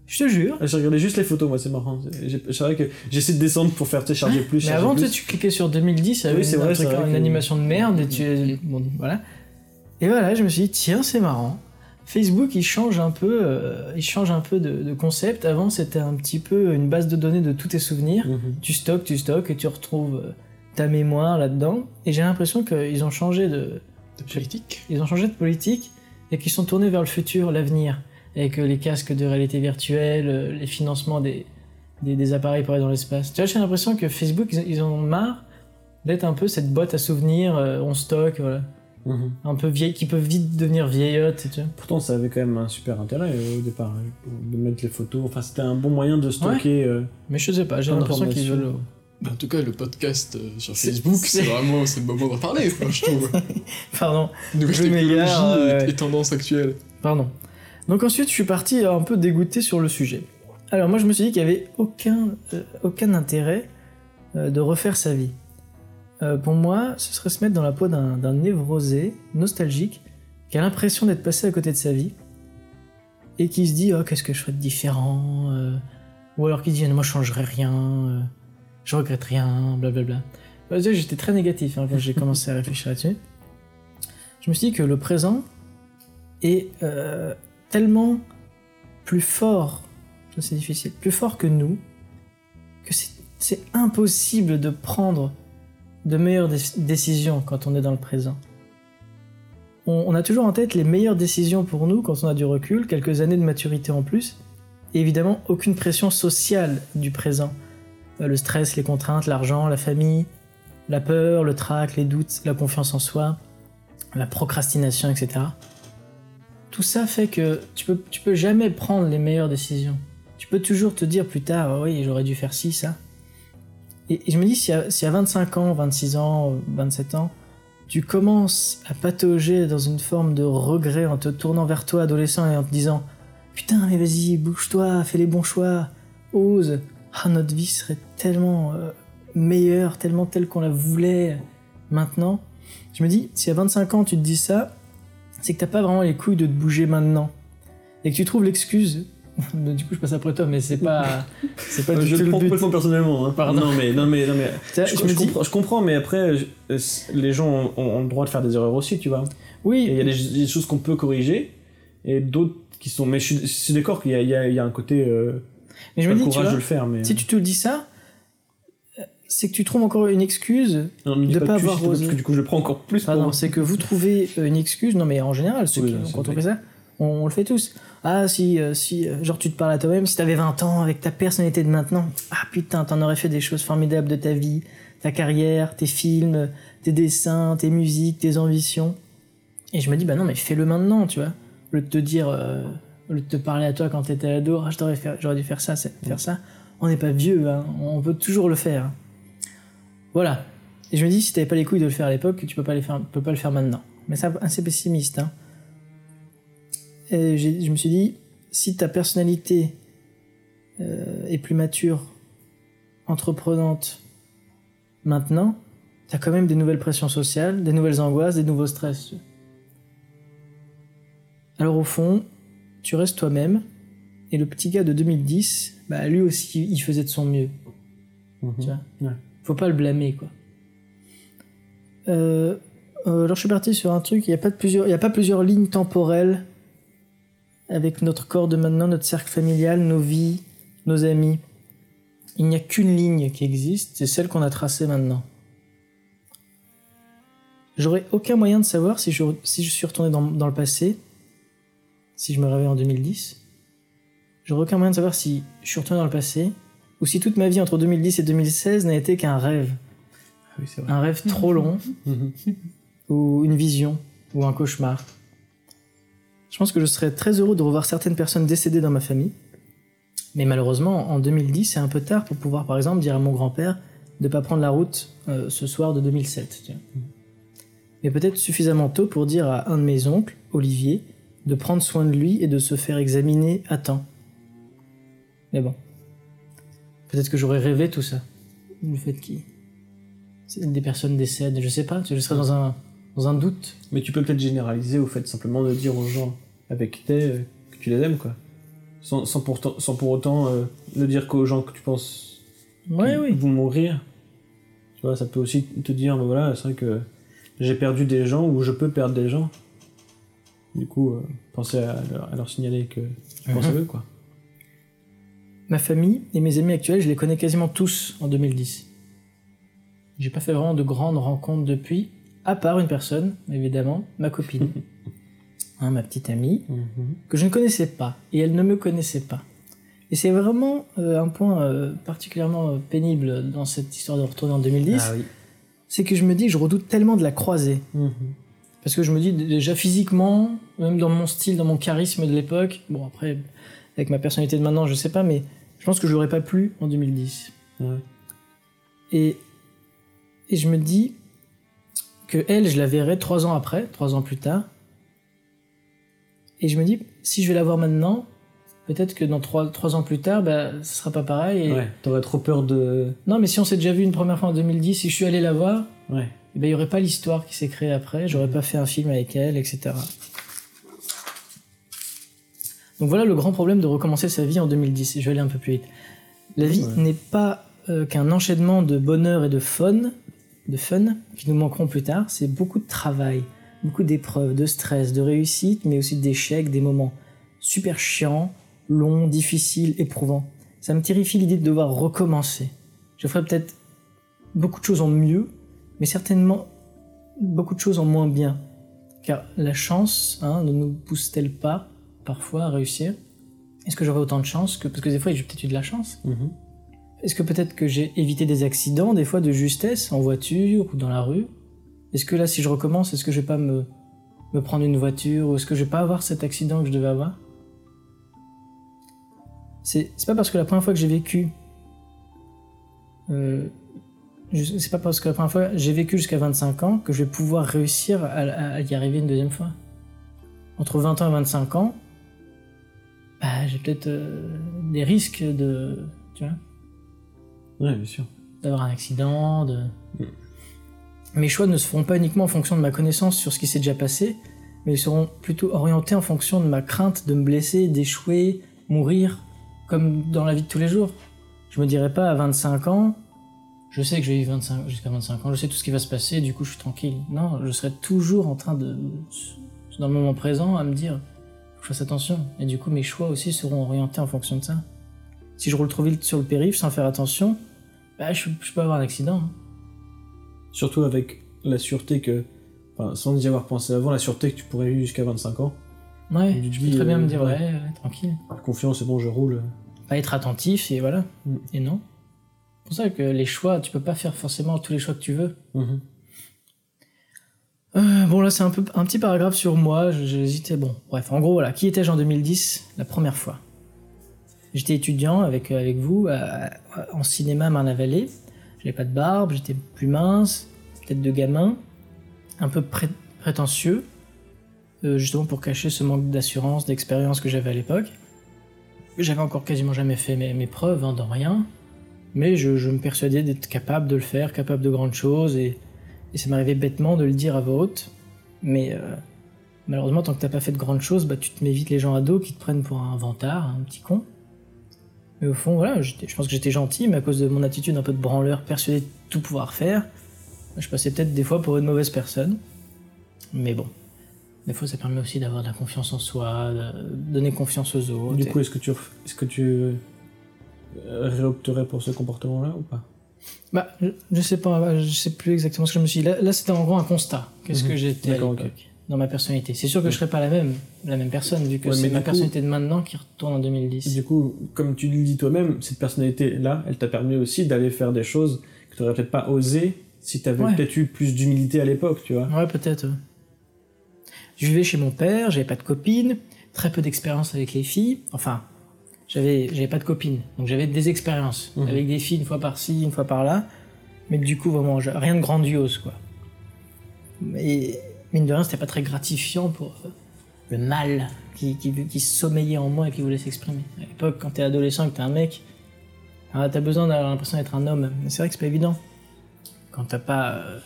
Je te jure. Ah, J'ai regardé juste les photos, moi, c'est marrant. C'est vrai que j'essaie de descendre pour faire télécharger plus. Mais charger avant, plus. tu cliquais sur 2010, il y avait Oui, c'est vrai, truc- une que- animation de merde, et tu. Bon, voilà. Et voilà, je me suis dit, tiens, c'est marrant. Facebook, il change un peu, euh, il change un peu de, de concept. Avant, c'était un petit peu une base de données de tous tes souvenirs. Mhm. Tu stockes, tu stockes, et tu retrouves euh, ta mémoire là-dedans. Et j'ai l'impression qu'ils ont changé de, de politique. ils ont changé de politique et qu'ils sont tournés vers le futur, l'avenir, avec les casques de réalité virtuelle, euh, les financements des, des, des appareils pour aller dans l'espace. Tu vois, j'ai l'impression que Facebook, ils, ils en ont marre d'être un peu cette boîte à souvenirs, euh, on stocke, voilà. Mhm. un peu vieille, qui peuvent vite devenir vieillotte, tu vois. Pourtant, ça avait quand même un super intérêt euh, au départ, hein, de mettre les photos. Enfin, c'était un bon moyen de stocker. euh, Mais je sais pas, j'ai l'impression qu'ils veulent... En tout cas, le podcast euh, sur Facebook, c'est- vraiment c'est le moment d'en parler, je trouve. Pardon, Nouvelle Je technologie m'égare, et- tendance actuelle. pardon. Donc ensuite, je suis parti un peu dégoûté sur le sujet. Alors moi, je me suis dit qu'il n'y avait aucun, euh, aucun intérêt euh, de refaire sa vie. Euh, pour moi, ce serait se mettre dans la peau d'un d'un névrosé, nostalgique, qui a l'impression d'être passé à côté de sa vie, et qui se dit oh, qu'est-ce que je ferais de différent euh, Ou alors qui dit moi je changerais rien, euh, je regrette rien, blablabla. Bah, J'étais très négatif hein, quand j'ai commencé à réfléchir là-dessus. Je me suis dit que le présent est euh, tellement plus fort, ça, c'est difficile, plus fort que nous, que c'est- impossible de prendre de meilleures dé- décisions quand on est dans le présent. On, on a toujours en tête les meilleures décisions pour nous quand on a du recul, quelques années de maturité en plus, et évidemment aucune pression sociale du présent. Le stress, les contraintes, l'argent, la famille, la peur, le trac, les doutes, la confiance en soi, la procrastination, etc. Tout ça fait que tu peux, peux jamais prendre les meilleures décisions. Tu peux toujours te dire plus tard, Ah oui, j'aurais dû faire ci, ça. Et, je me dis, si à, si à 25 ans, 26 ans, 27 ans, tu commences à patauger dans une forme de regret en te tournant vers toi, adolescent, et en te disant Putain, mais vas-y, bouge-toi, fais les bons choix, ose. Ah, notre vie serait tellement euh, meilleure, tellement telle qu'on la voulait maintenant. Je me dis, si à 25 ans tu te dis ça, c'est que t'as pas vraiment les couilles de te bouger maintenant. Et que tu trouves l'excuse. du coup, je passe après toi, mais c'est pas, c'est pas du je tout le but. complètement personnellement. Hein. Pardon. Non, mais, non, mais, non, mais je, comprends, je comprends, mais après, les gens ont, ont le droit de faire des erreurs aussi, tu vois. oui, il y a des, des choses qu'on peut corriger, et d'autres qui sont. Mais je suis, d'accord qu'il y a un côté. Euh, mais je me le dis, tu courage vois, de le faire, mais. si tu te le dis ça, euh, c'est que tu trouves encore une excuse. Non, de pas pas avoir osé. Parce que du coup, je le prends encore plus pour moi. c'est que vous trouvez euh, une excuse. Non, mais en général, ceux Oui, qui, non, c'est quand on vrai. fait ça, on, on le fait tous. Ah, si, euh, si, euh, genre tu te parles à toi-même, si t'avais 20 ans avec ta personnalité de maintenant, ah putain, t'en aurais fait des choses formidables de ta vie, ta carrière, tes films, tes dessins, tes musiques, tes ambitions. Et je me dis, bah non, mais fais-le maintenant, tu vois. Au lieu de te dire, euh, au lieu de te parler à toi quand t'étais ado, ah, j'aurais dû faire ça, c'est- faire ça. On n'est pas vieux, hein, on peut toujours le faire. Voilà. Et je me dis, si t'avais pas les couilles de le faire à l'époque, tu peux pas, les faire, peux pas le faire maintenant. Mais c'est assez pessimiste. Hein. Et je me suis dit, si ta personnalité euh, est plus mature, entreprenante, maintenant, t'as quand même des nouvelles pressions sociales, des nouvelles angoisses, des nouveaux stress. Alors au fond, tu restes toi-même, et le petit gars de 2010 bah lui aussi, il faisait de son mieux. Mhm. Tu vois Ouais. Faut pas le blâmer, quoi. Euh, euh, alors je suis parti sur un truc, il n'y a, pas de plusieurs- y a pas plusieurs lignes temporelles avec notre corps de maintenant, notre cercle familial, nos vies, nos amis. Il n'y a qu'une ligne qui existe, c'est celle qu'on a tracée maintenant. J'aurais aucun moyen de savoir si je, si je suis retourné dans, dans le passé, si je me réveille en 2010. J'aurais aucun moyen de savoir si je suis retourné dans le passé, ou si toute ma vie entre 2010 et 2016 n'a été qu'un rêve. Ah oui, c'est vrai. Un rêve trop long, ou une vision, ou un cauchemar. Je pense que je serais très heureux de revoir certaines personnes décédées dans ma famille. Mais malheureusement, en 2010, c'est un peu tard pour pouvoir, par exemple, dire à mon grand-père de pas prendre la route euh, ce soir de 2007. tu vois. Mais peut-être suffisamment tôt pour dire à un de mes oncles, Olivier, de prendre soin de lui et de se faire examiner à temps. Mais bon. Peut-être que j'aurais rêvé tout ça. Le fait qu'il... Des personnes décèdent, je sais pas, je serais dans un, dans un doute. Mais tu peux peut-être généraliser au fait simplement de dire aux gens avec qui t'es euh, que tu les aimes, quoi. Sans, sans, pourtant, sans pour autant euh, ne dire qu'aux gens que tu penses Ouais, oui. vont mourir. Tu vois, ça peut aussi te dire, bah voilà, c'est vrai que j'ai perdu des gens ou je peux perdre des gens. Du coup, euh, pensez à leur, à leur signaler que tu penses à Mhm. eux, quoi. Ma famille et mes amis actuels, je les connais quasiment tous en 2010. J'ai pas fait vraiment de grandes rencontres depuis, à part une personne, évidemment, ma copine, Hein, ma petite amie, que je ne connaissais pas, et elle ne me connaissait pas. Et c'est vraiment euh, un point euh, particulièrement euh, pénible dans cette histoire de retourner en 2010, Ah oui. c'est que je me dis que je redoute tellement de la croiser. Mhm. Parce que je me dis déjà physiquement, même dans mon style, dans mon charisme de l'époque, bon après, avec ma personnalité de maintenant, je sais pas, mais je pense que je l'aurais pas plu en 2010. Ouais. Et, et je me dis que elle, je la verrai trois ans après, trois ans plus tard. Et je me dis, si je vais la voir maintenant, peut-être que dans trois, trois ans plus tard, bah, ce sera pas pareil. Et... Ouais, t'aurais trop peur de. Non, mais si on s'est déjà vu une première fois en 2010, si je suis allé la voir, Ouais. Eh ben, il y aurait pas l'histoire qui s'est créée après, j'aurais pas fait un film avec elle, etc. Donc voilà le grand problème de recommencer sa vie en 2010. Et je vais aller un peu plus vite. La vie Ouais. n'est pas euh, qu'un enchaînement de bonheur et de fun, de fun qui nous manqueront plus tard. C'est beaucoup de travail, beaucoup d'épreuves, de stress, de réussite, mais aussi d'échecs, des moments super chiants, longs, difficiles, éprouvants. Ça me terrifie l'idée de devoir recommencer. Je ferais peut-être beaucoup de choses en mieux, mais certainement beaucoup de choses en moins bien. Car la chance hein, ne nous pousse-t-elle pas parfois à réussir? Est-ce que j'aurais autant de chance que... Parce que des fois, j'ai peut-être eu de la chance? Mhm. Est-ce que peut-être que j'ai évité des accidents, des fois de justesse, en voiture ou dans la rue? Est-ce que là, si je recommence, est-ce que je vais pas me, me prendre une voiture ou est-ce que je vais pas avoir cet accident que je devais avoir? C'est pas parce que la première fois que j'ai vécu. Euh, c'est pas parce que la première fois j'ai vécu jusqu'à 25 ans que je vais pouvoir réussir à, y arriver une deuxième fois. Entre 20 ans et 25 ans, bah, j'ai peut-être euh, des risques de. Tu vois Ouais, bien sûr. d'avoir un accident. De... Mm. Mes choix ne se feront pas uniquement en fonction de ma connaissance sur ce qui s'est déjà passé, mais ils seront plutôt orientés en fonction de ma crainte de me blesser, d'échouer, mourir, comme dans la vie de tous les jours. Je me dirais pas à 25 ans, je sais que je vais vivre 25 jusqu'à 25 ans, je sais tout ce qui va se passer, du coup je suis tranquille. Non, je serai toujours en train de, dans le moment présent, à me dire, faut que je fasse attention. Et du coup mes choix aussi seront orientés en fonction de ça. Si je roule trop vite sur le périph' sans faire attention, bah, je, je peux avoir un accident. hein. Surtout avec la sûreté que. Enfin, sans y avoir pensé avant, la sûreté que tu pourrais vivre jusqu'à 25 ans. Ouais, je dis, peux très bien euh, me dire, ouais. ouais, ouais, tranquille. Confiance, c'est bon, je roule. Pas être attentif et voilà. Mm. Et non. C'est pour ça que les choix, tu peux pas faire forcément tous les choix que tu veux. Mhm. Euh, bon, là, c'est un, peu, un petit paragraphe sur moi. hésité. Bon, bref, en gros, voilà. Qui étais-je en 2010 la première fois? J'étais étudiant avec, euh, avec vous à- en cinéma à Marne-la-Vallée. J'avais pas de barbe, j'étais plus mince, tête de gamin, un peu pré- prétentieux, euh, justement pour cacher ce manque d'assurance, d'expérience que j'avais à l'époque. J'avais encore quasiment jamais fait mes, mes preuves hein, dans rien, mais je, je me persuadais d'être capable de le faire, capable de grandes choses, et, et ça m'arrivait bêtement de le dire à voix haute. Mais euh, malheureusement, tant que t'as pas fait de grandes choses, bah, tu te mets vite les gens à dos qui te prennent pour un vantard, un petit con. Mais au fond, voilà, je pense que j'étais gentil, mais à cause de mon attitude un peu de branleur, persuadé de tout pouvoir faire, je passais peut-être des fois pour une mauvaise personne. Mais bon, des fois ça permet aussi d'avoir de la confiance en soi, de donner confiance aux autres. Du et- coup, est-ce que tu, est-ce que tu euh, réopterais pour ce comportement-là ou pas? Bah, je, je sais pas, je sais plus exactement ce que je me suis dit. Là, là, c'était en gros un constat. Qu'est-ce Mhm. que j'étais à l'époque ok. dans ma personnalité? C'est sûr que je serais pas la même, la même personne, vu que Ouais, c'est ma coup- personnalité de maintenant qui retourne en 2010. Du coup, comme tu le dis toi-même, cette personnalité-là, elle t'a permis aussi d'aller faire des choses que tu n'aurais peut-être pas osé si tu avais Ouais. peut-être eu plus d'humilité à l'époque, tu vois. Ouais, peut-être. Je vivais chez mon père, j'avais pas de copine, très peu d'expérience avec les filles. Enfin, j'avais, j'avais pas de copine, donc j'avais des expériences Mhm. avec des filles une fois par-ci, une fois par-là, mais que du coup, vraiment, rien de grandiose, quoi. Et mine de rien, c'était pas très gratifiant pour euh, le mal qui, qui, qui sommeillait en moi et qui voulait s'exprimer. À l'époque, quand t'es adolescent et que t'es un mec, ah, t'as besoin d'avoir l'impression d'être un homme, mais c'est vrai que c'est pas évident. Quand t'as pas. euh,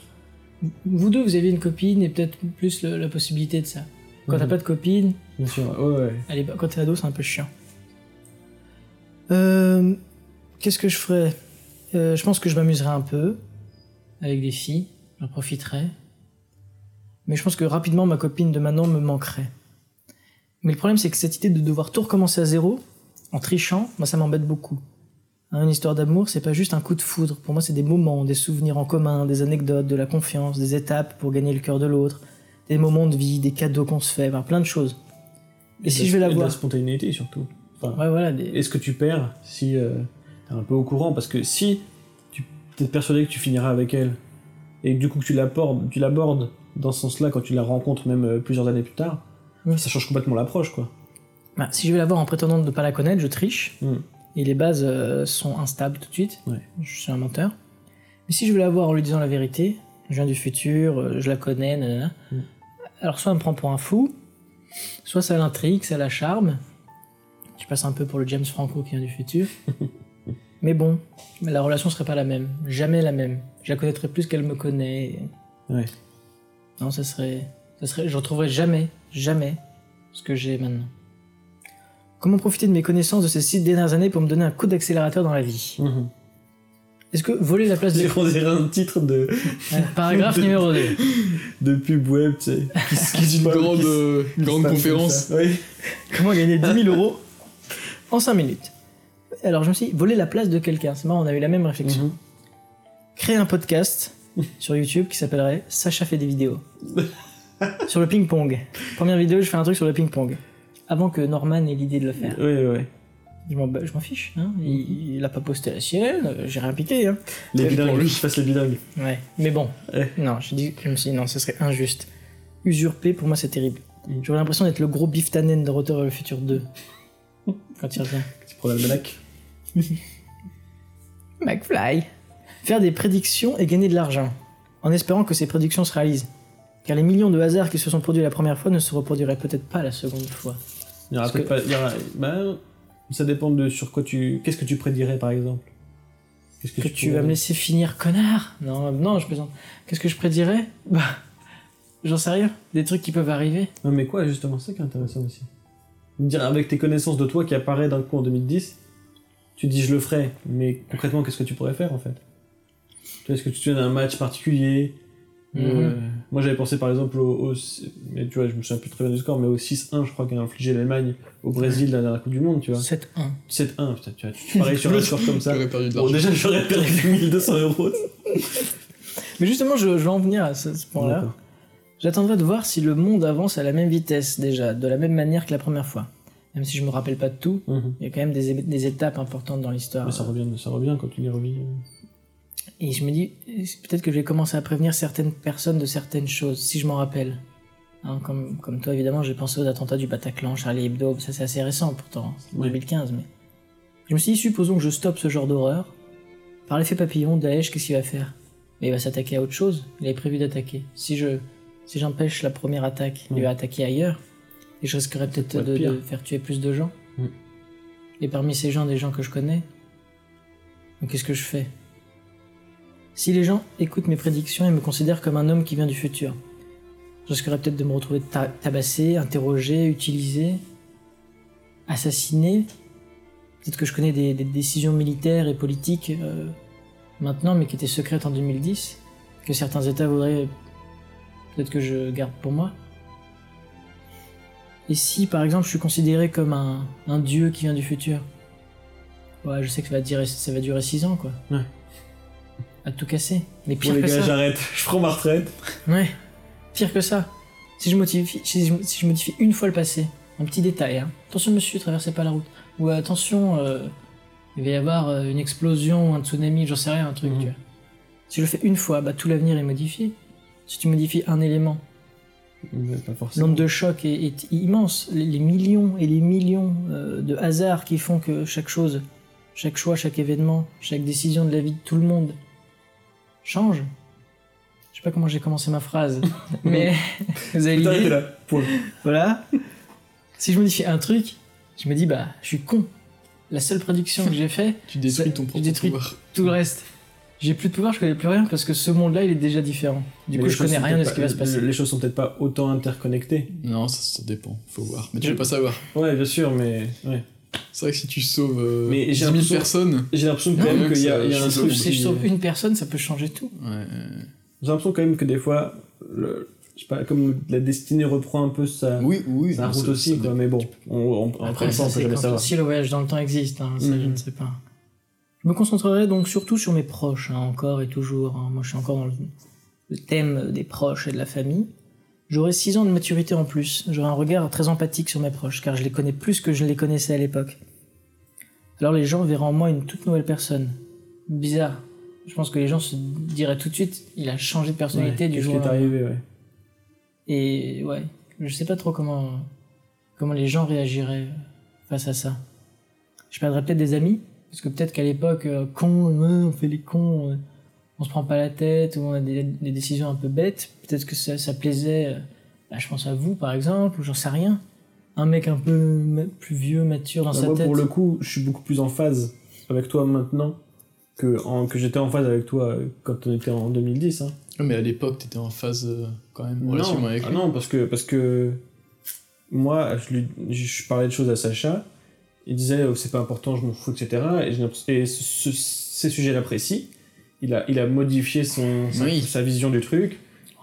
vous deux, vous avez une copine et peut-être plus le- la possibilité de ça. Quand t'as Mhm. pas de copine, Bien sûr, ouais, ouais. allez, quand t'es ado, c'est un peu chiant. Euh, Qu'est-ce que je ferais? Euh, Je pense que je m'amuserais un peu avec des filles, j'en profiterais. Mais je pense que rapidement, ma copine de maintenant me manquerait. Mais le problème, c'est que cette idée de devoir tout recommencer à zéro, en trichant, moi, ça m'embête beaucoup. Hein, une histoire d'amour, c'est pas juste un coup de foudre. Pour moi, c'est des moments, des souvenirs en commun, des anecdotes, de la confiance, des étapes pour gagner le cœur de l'autre, des moments de vie, des cadeaux qu'on se fait, enfin, plein de choses. Et, si je vais la de voir la spontanéité surtout. Enfin, Ouais, voilà. Des... Est-ce que tu perds si euh, t'es un peu au courant? Parce que si tu es persuadé que tu finiras avec elle, et que du coup que tu l'abordes, tu l'abordes dans ce sens-là quand tu la rencontres même euh, plusieurs années plus tard, Oui. ça change complètement l'approche, quoi. Bah, si je vais la voir en prétendant ne pas la connaître, je triche. Mm. Et les bases euh, sont instables tout de suite. Ouais. Je suis un menteur. Mais si je veux la voir en lui disant la vérité, je viens du futur, je la connais, nanana. Mm. Alors soit elle me prend pour un fou, soit ça l'intrigue, ça la charme. Je passe un peu pour le James Franco qui vient du futur. Mais bon, la relation serait pas la même. Jamais la même. Je la connaîtrais plus qu'elle me connaît. Ouais. Non, ça serait, ça serait, je retrouverai jamais, jamais ce que j'ai maintenant. Comment profiter de mes connaissances de ces six dernières années pour me donner un coup d'accélérateur dans la vie? Mhm. Est-ce que voler la place de... On dirait un titre de, Ouais, Paragraphe numéro 2. de pub web, tu sais. Qui, Une grande, euh, grande conférence. Oui. Comment gagner 10 000 euros en 5 minutes Alors je me suis dit, voler la place de quelqu'un. C'est marrant, on a eu la même réflexion. Mhm. Créer un podcast sur YouTube qui s'appellerait Sacha fait des vidéos. sur le ping-pong. Première vidéo, je fais un truc sur le ping-pong. Avant que Norman ait l'idée de le faire. Oui, oui, oui. Je m'en je m'en fiche. Hein. Il, il a pas posté la sienne, euh, j'ai rien piqué. Hein. Les Et pour lui. je fasse les bilingues. Ouais. Mais bon, Ouais. non, je me suis dit, non, ce serait injuste. Usurper, pour moi, c'est terrible. Mm. J'aurais l'impression d'être le gros Biff Tannen de Retour vers le futur 2. Quand il revient. Tu prends l'almanach. McFly. Faire des prédictions et gagner de l'argent. En espérant que ces prédictions se réalisent. Car les millions de hasards qui se sont produits la première fois ne se reproduiraient peut-être pas la seconde fois. Il y aura peut-être que- pas. il y aura- bah, ça dépend de sur quoi tu. Qu'est-ce que tu prédirais par exemple Qu'est-ce Que tu pourrais- vas me laisser finir, connard Non, non, je plaisante. Qu'est-ce que je prédirais Bah, j'en sais rien. Des trucs qui peuvent arriver. Non, mais quoi, justement, c'est ça qui est intéressant aussi. Dire avec tes connaissances de toi qui apparaît d'un coup en 2010, tu dis je le ferai, mais concrètement, qu'est-ce que tu pourrais faire en fait? Tu Est-ce que tu te souviens d'un match particulier? Euh, Moi j'avais pensé par exemple au, au- Mais tu vois, je me souviens plus très bien du score, mais au 6-1, je crois, qu'a infligé l'Allemagne au Brésil la dernière Coupe du Monde, tu vois. 7-1. 7-1, putain, tu vois, tu parais sur un score comme ça. J'aurais perdu de Bon, déjà, j'aurais perdu 1200 euros. Mais justement, je, je vais en venir à ce, ce point-là. J'attendrai de voir si le monde avance à la même vitesse déjà, de la même manière que la première fois. Même si je me rappelle pas de tout, Mhm. il y a quand même des, étapes importantes dans l'histoire. Ça revient, ça revient quand tu les revis. euh. Et je me dis, peut-être que je vais commencer à prévenir certaines personnes de certaines choses, si je m'en rappelle. Hein, comme, comme toi, évidemment, j'ai pensé aux attentats du Bataclan, Charlie Hebdo, ça c'est assez récent pourtant, c'est Oui. 2015, mais... Je me suis dit, supposons que je stoppe ce genre d'horreur. Par l'effet papillon, Daesh, qu'est-ce qu'il va faire? Mais il va s'attaquer à autre chose, il avait prévu d'attaquer. Si je si j'empêche la première attaque, il Mm. va attaquer ailleurs, et je risquerais peut-être de, de faire tuer plus de gens. Mm. Et parmi ces gens, des gens que je connais. Donc qu'est-ce que je fais? Si les gens écoutent mes prédictions et me considèrent comme un homme qui vient du futur, je risquerais peut-être de me retrouver ta- tabassé, interrogé, utilisé, assassiné, Peut-être que je connais des, des décisions militaires et politiques euh, maintenant, mais qui étaient secrètes en 2010, que certains États voudraient peut-être que je garde pour moi. Et si, par exemple, je suis considéré comme un, un dieu qui vient du futur? Ouais, je sais que ça va durer, ça va durer 6 ans, quoi. Ouais. À tout casser. Mais pire les que gars, ça. j'arrête. Je prends ma retraite. Ouais, pire que ça. Si je, modifie, si, je, si je modifie une fois le passé, un petit détail, hein. attention monsieur, traversez pas la route. Ou attention, euh, il va y avoir euh, une explosion, un tsunami, j'en sais rien, un truc, Mhm. tu vois. Si je le fais une fois, bah tout l'avenir est modifié. Si tu modifies un élément, l'onde de choc est, est immense. Les, les millions et les millions euh, de hasards qui font que chaque chose, chaque choix, chaque événement, chaque décision de la vie de tout le monde change. Je sais pas comment j'ai commencé ma phrase, mais vous avez l'idée. là. Voilà. Si je modifie un truc, je me dis bah je suis con. La seule prédiction que j'ai fait, Tu détruis ton je propre détruis pouvoir. tout le reste. J'ai plus de pouvoir, je connais plus rien parce que ce monde-là il est déjà différent. Du Mais coup je connais rien de ce qui va se pas- passer. Les choses sont peut-être pas autant interconnectées. Non, ça, ça dépend, faut voir. Mais tu veux pas savoir. Ouais, bien sûr, mais. Ouais. C'est vrai que si tu sauves euh, Mais j'ai 10 000 l'impression- personnes, J'ai l'impression quand même qu'il y a, ça il y a un truc. Si je sauve une personne, ça peut changer tout. ouais, J'ai l'impression quand même que des fois, le, je sais pas, comme la destinée reprend un peu sa, oui, oui. sa non, route ça- aussi, ça quoi. Mais bon, on, on, Après, ça, on peut c'est jamais quand- savoir. si le voyage dans le temps existe, hein, ça je Mhm. ne sais pas. Je me concentrerai donc surtout sur mes proches, hein, encore et toujours. hein. Moi je suis encore dans le, thème des proches et de la famille. J'aurai 6 ans de maturité en plus. J'aurai un regard très empathique sur mes proches, car je les connais plus que je ne les connaissais à l'époque. Alors les gens verront en moi une toute nouvelle personne. Bizarre. Je pense que les gens se diraient tout de suite, il a changé de personnalité Ouais, du jour au est lendemain. arrivé, ouais. Et ouais, je sais pas trop comment, comment les gens réagiraient face à ça. Je perdrais peut-être des amis, parce que peut-être qu'à l'époque, euh, con, on fait les cons, euh, on se prend pas la tête, ou on a des, des décisions un peu bêtes. Peut-être que ça, ça plaisait, euh, bah, je pense à vous par exemple, ou j'en sais rien. Un mec un peu plus vieux, mature dans Bah, sa moi, tête. pour le coup, je suis beaucoup plus en phase avec toi maintenant que, en, que j'étais en phase avec toi quand on était en 2010. Hein. Mais à l'époque, t'étais en phase euh, quand même Non, avec ah lui. non, parce que, parce que moi, je, lui, je parlais de choses à Sacha, il disait oh, c'est pas important, je m'en fous, etc. Et, ce- ce- ces sujets-là précis, il a, il a modifié son, sa, Oui. sa vision du truc,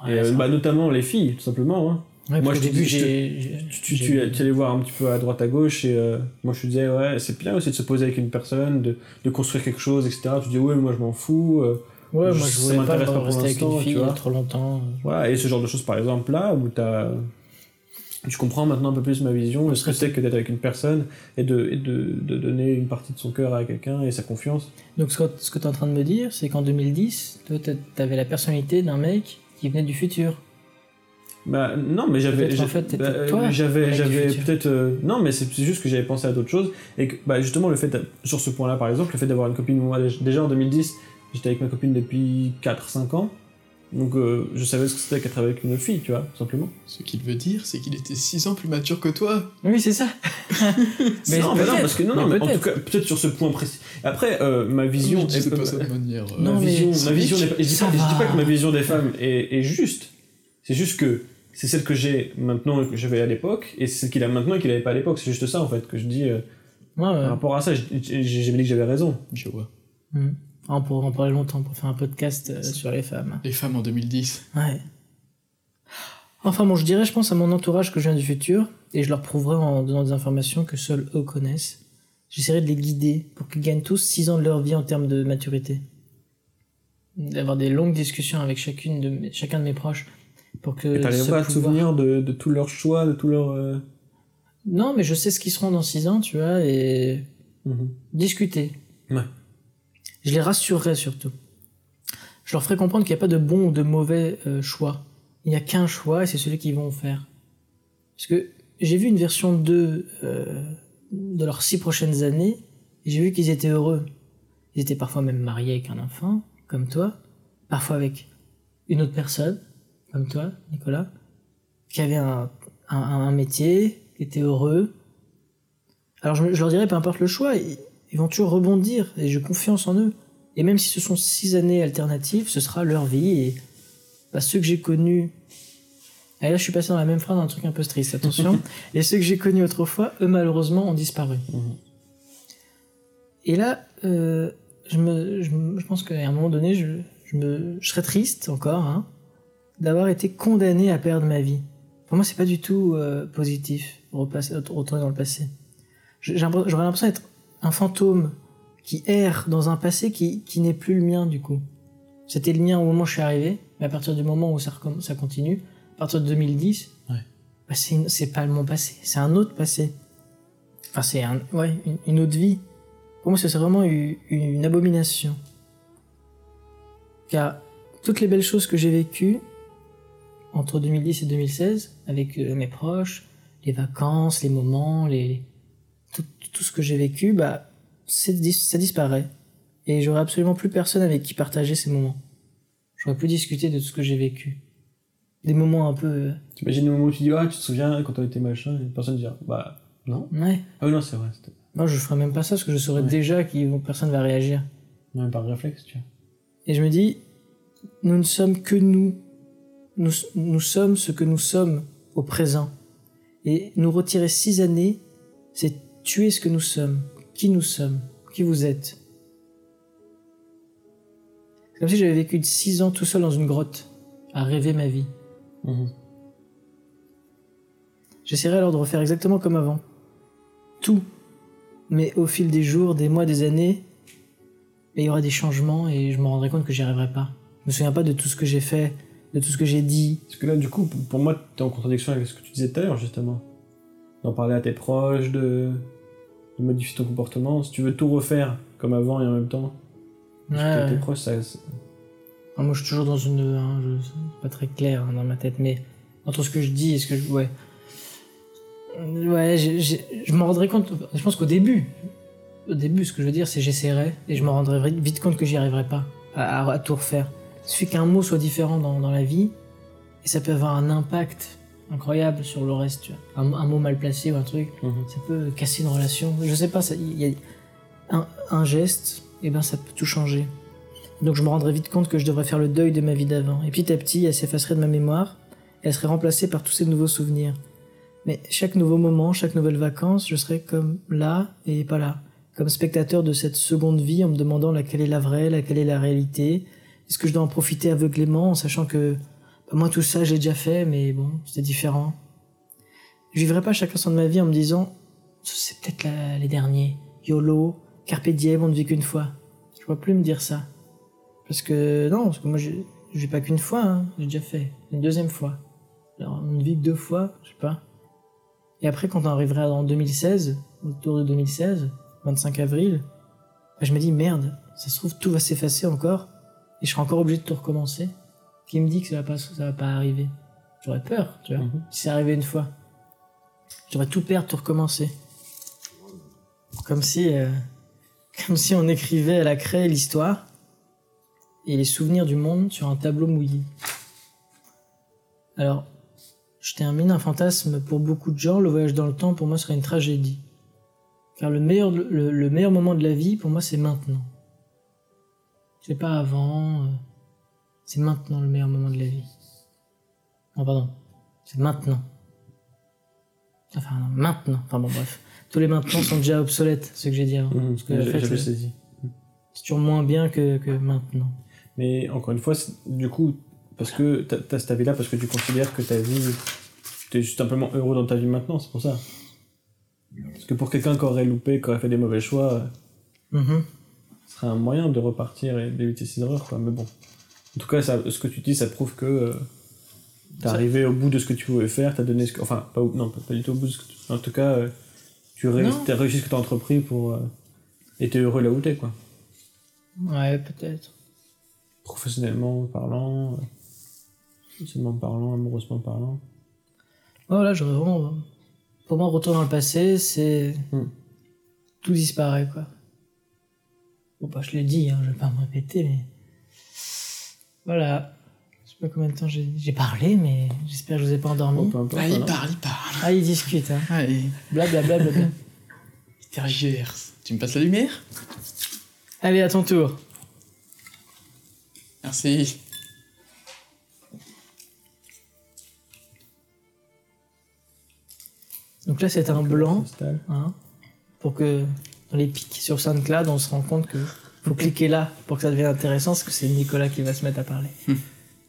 Ouais, et, euh, bah, notamment les filles, tout simplement. Hein. ouais, moi, te début, j'ai. Tu, tu, allais voir un petit peu à droite à gauche et euh, moi je te disais ouais c'est bien aussi de se poser avec une personne, de, de construire quelque chose, etc. Tu dis ouais mais moi je m'en fous. euh, Ouais, moi ça je voulais pas m'intéresse pas pour rester avec une tu fille vois. trop longtemps. voilà et ce genre de choses par exemple là où t'as tu comprends maintenant un peu plus ma vision, ce que c'est que d'être avec une personne et, de, et de, de donner une partie de son cœur à quelqu'un et sa confiance. Donc ce que, ce que tu es en train de me dire, c'est qu'en 2010, toi, t'a- t'avais la personnalité d'un mec qui venait du futur. Bah non mais j'avais Peut-être j'ai- en fait, bah, j'avais j'avais peut-être euh, non mais c'est juste que j'avais pensé à d'autres choses et que bah justement le fait sur ce point-là par exemple le fait d'avoir une copine moi déjà en 2010 j'étais avec ma copine depuis 4 5 ans donc euh, je savais ce que c'était qu'être avec une fille tu vois tout simplement Ce qu'il veut dire, c'est qu'il était 6 ans plus mature que toi. Oui, c'est ça. Mais non, mais non parce que non, non, mais en tout cas peut-être sur ce point précis après euh, ma vision je est- pas ça de manière. euh, Non, ma vision, ma vision je dis ça pas, je dis va. pas que ma vision des femmes est, est juste. C'est juste que c'est celle que j'ai maintenant et que j'avais à l'époque, et c'est celle qu'il a maintenant et qu'il avait pas à l'époque. C'est juste ça en fait que je dis euh, Ouais, ouais. par rapport à ça. j'ai- dit que j'avais raison. Je vois. Mhm. On pourrait en parler longtemps pour faire un podcast euh, sur les femmes. Les femmes en 2010. Ouais. Enfin bon, je dirais, je pense à mon entourage que je viens du futur, et je leur prouverai en donnant des informations que seuls eux connaissent. J'essaierai de les guider pour qu'ils gagnent tous 6 ans de leur vie en termes de maturité. D'avoir des longues discussions avec chacune de mes- chacun de mes proches pour que. Et t'arriveras à te souvenir de, de tous leurs choix, de tous leurs. euh, Non, mais je sais ce qu'ils seront dans 6 ans, tu vois, et mhm. discuter. Ouais. Je les rassurerai surtout. Je leur ferai comprendre qu'il n'y a pas de bon ou de mauvais euh, choix. Il n'y a qu'un choix et c'est celui qu'ils vont faire. Parce que j'ai vu une version 2 euh, de leurs six prochaines années et j'ai vu qu'ils étaient heureux. Ils étaient parfois même mariés avec un enfant, comme toi, parfois avec une autre personne, comme toi, Nicolas, qui avait un, un, un métier, qui était heureux. Alors je, je leur dirais, peu importe le choix, ils, vont toujours rebondir et j'ai confiance en eux. Et même si ce sont six années alternatives, ce sera leur vie et bah, ceux que j'ai connus. Et là, je suis passé dans la même phrase, un truc un peu triste, attention. et ceux que j'ai connus autrefois, eux, malheureusement, ont disparu. Mhm. Et là, euh, je, me, je, me- je pense qu'à un moment donné, je, je, me, je serais triste encore hein, d'avoir été condamné à perdre ma vie. Pour moi, c'est pas du tout euh, positif, retourner dans le passé. J'aurais l'impression d'être un fantôme qui erre dans un passé qui, qui n'est plus le mien du coup. C'était le mien au moment où je suis arrivé, mais à partir du moment où ça, continue, à partir de 2010, Ouais. bah, c'est pas mon passé, c'est un autre passé. Enfin, c'est un, ouais, une, une autre vie. Pour moi, c'est vraiment une, une abomination. Car toutes les belles choses que j'ai vécues entre 2010 et 2016, avec euh, mes proches, les vacances, les moments, les- tout, ce que j'ai vécu, bah, ça disparaît. Et j'aurais absolument plus personne avec qui partager ces moments. J'aurais plus discuter de tout ce que j'ai vécu. Des moments un peu... euh, T'imagines le moment où tu dis, ah, tu te souviens quand on était machin, et personne ne dira, bah, non. Ouais. Ah oui, non, c'est vrai, Moi, je ferais même pas ça parce que je saurais Ouais. déjà que personne va réagir. même par réflexe, tu vois. Et je me dis, nous ne sommes que nous. Nous, nous sommes ce que nous sommes au présent. Et nous retirer six années, c'est tuer ce que nous sommes, qui nous sommes, qui vous êtes. C'est comme si j'avais vécu six ans tout seul dans une grotte, à rêver ma vie. Mhm. J'essaierai alors de refaire exactement comme avant. Tout. Mais au fil des jours, des mois, des années, il y aura des changements et je me rendrai compte que j'y arriverai pas. Je me souviens pas de tout ce que j'ai fait, de tout ce que j'ai dit. Parce que là, du coup, pour- pour moi, t'es en contradiction avec ce que tu disais tout à l'heure, justement. D'en parler à tes proches, de... de modifier ton comportement. Si tu veux tout refaire comme avant et en même temps, Ouais. tes proches, ça. c'est- Ah, moi, je suis toujours dans une. hein, je- c'est pas très clair hein, dans ma tête, mais entre ce que je dis et ce que je. Ouais. Ouais, je me rendrai compte. Je pense qu'au début, au début, ce que je veux dire, c'est j'essaierai et je me rendrai vite compte que j'y arriverai pas à, à- à tout refaire. Il suffit qu'un mot soit différent dans, dans la vie et ça peut avoir un impact incroyable sur le reste. Tu vois. Un, un mot mal placé ou un truc, Mhm. ça peut casser une relation. Je sais pas, il y a un, un geste, et ben ça peut tout changer. Donc je me rendrai vite compte que je devrais faire le deuil de ma vie d'avant. Et petit à petit, elle s'effacerait de ma mémoire et elle serait remplacée par tous ces nouveaux souvenirs. Mais chaque nouveau moment, chaque nouvelle vacance, je serais comme là et pas là. Comme spectateur de cette seconde vie en me demandant laquelle est la vraie, laquelle est la réalité. Est-ce que je dois en profiter aveuglément en sachant que moi tout ça j'ai déjà fait, mais bon, c'était différent. Je vivrai pas chaque instant de ma vie en me disant c'est peut-être les derniers. YOLO, Carpe diem, on ne vit qu'une fois. Je vois plus me dire ça. Parce que non, parce que moi je je vis pas qu'une fois, hein. j'ai déjà fait une deuxième fois. Alors on ne vit que deux fois, je sais pas. Et après quand on arrivera en 2016, autour de 2016, 25 avril, bah, je me dis merde, ça se trouve tout va s'effacer encore et je serai encore obligé de tout recommencer. Qui me dit que ça va pas, ça va pas arriver J'aurais peur, tu vois. Mhm. Si c'est arrivé une fois, j'aurais tout perdre, tout recommencer. Comme si, euh, comme si on écrivait à la craie l'histoire et les souvenirs du monde sur un tableau mouillé. Alors, je termine un fantasme pour beaucoup de gens. Le voyage dans le temps, pour moi, serait une tragédie. Car le meilleur, le, le meilleur moment de la vie, pour moi, c'est maintenant. C'est pas avant. euh, c'est maintenant le meilleur moment de la vie. Non, pardon. C'est maintenant. Enfin, non, maintenant. Enfin bon, bref. Tous les maintenant sont déjà obsolètes, ce que j'ai dit avant. Parce que, en fait, c'est toujours moins bien que, que maintenant. Mais encore une fois, du coup, parce que t'as t'as cette avis-là, parce que tu considères que ta vie, t'es juste simplement heureux dans ta vie maintenant, c'est pour ça. Parce que pour quelqu'un qui aurait loupé, qui aurait fait des mauvais choix, euh, Mhm. ce serait un moyen de repartir et d'éviter ces erreurs, quoi. Mais bon. En tout cas, ça, ce que tu dis, ça prouve que euh, t'es arrivé au bout de ce que tu pouvais faire, t'as donné ce que. Enfin, pas, non, pas, du tout au bout de ce que tu. En tout cas, euh, tu réussis, Non. t'as réussi ce que t'as entrepris pour. euh, et t'es heureux là où t'es, quoi. Ouais, peut-être. Professionnellement parlant, euh, socialement parlant, amoureusement parlant. Voilà, j'aurais vraiment. Pour moi, retour dans le passé, c'est. Hmm. Tout disparaît, quoi. Bon, bah, je l'ai dit, hein, je vais pas me répéter, mais. Voilà. Je sais pas combien de temps j'ai parlé, mais j'espère que je vous ai pas endormi. Bon, peu importe, Ah, il parle, il parle. Ah, il discute, hein. Allez, Blablabla. Bla, bla, bla. Tu me passes la lumière? Allez, à ton tour. Merci. Donc là, c'est un blanc, hein, pour que dans les pics sur SoundCloud, on se rend compte que faut cliquer là pour que ça devienne intéressant, parce que c'est Nicolas qui va se mettre à parler.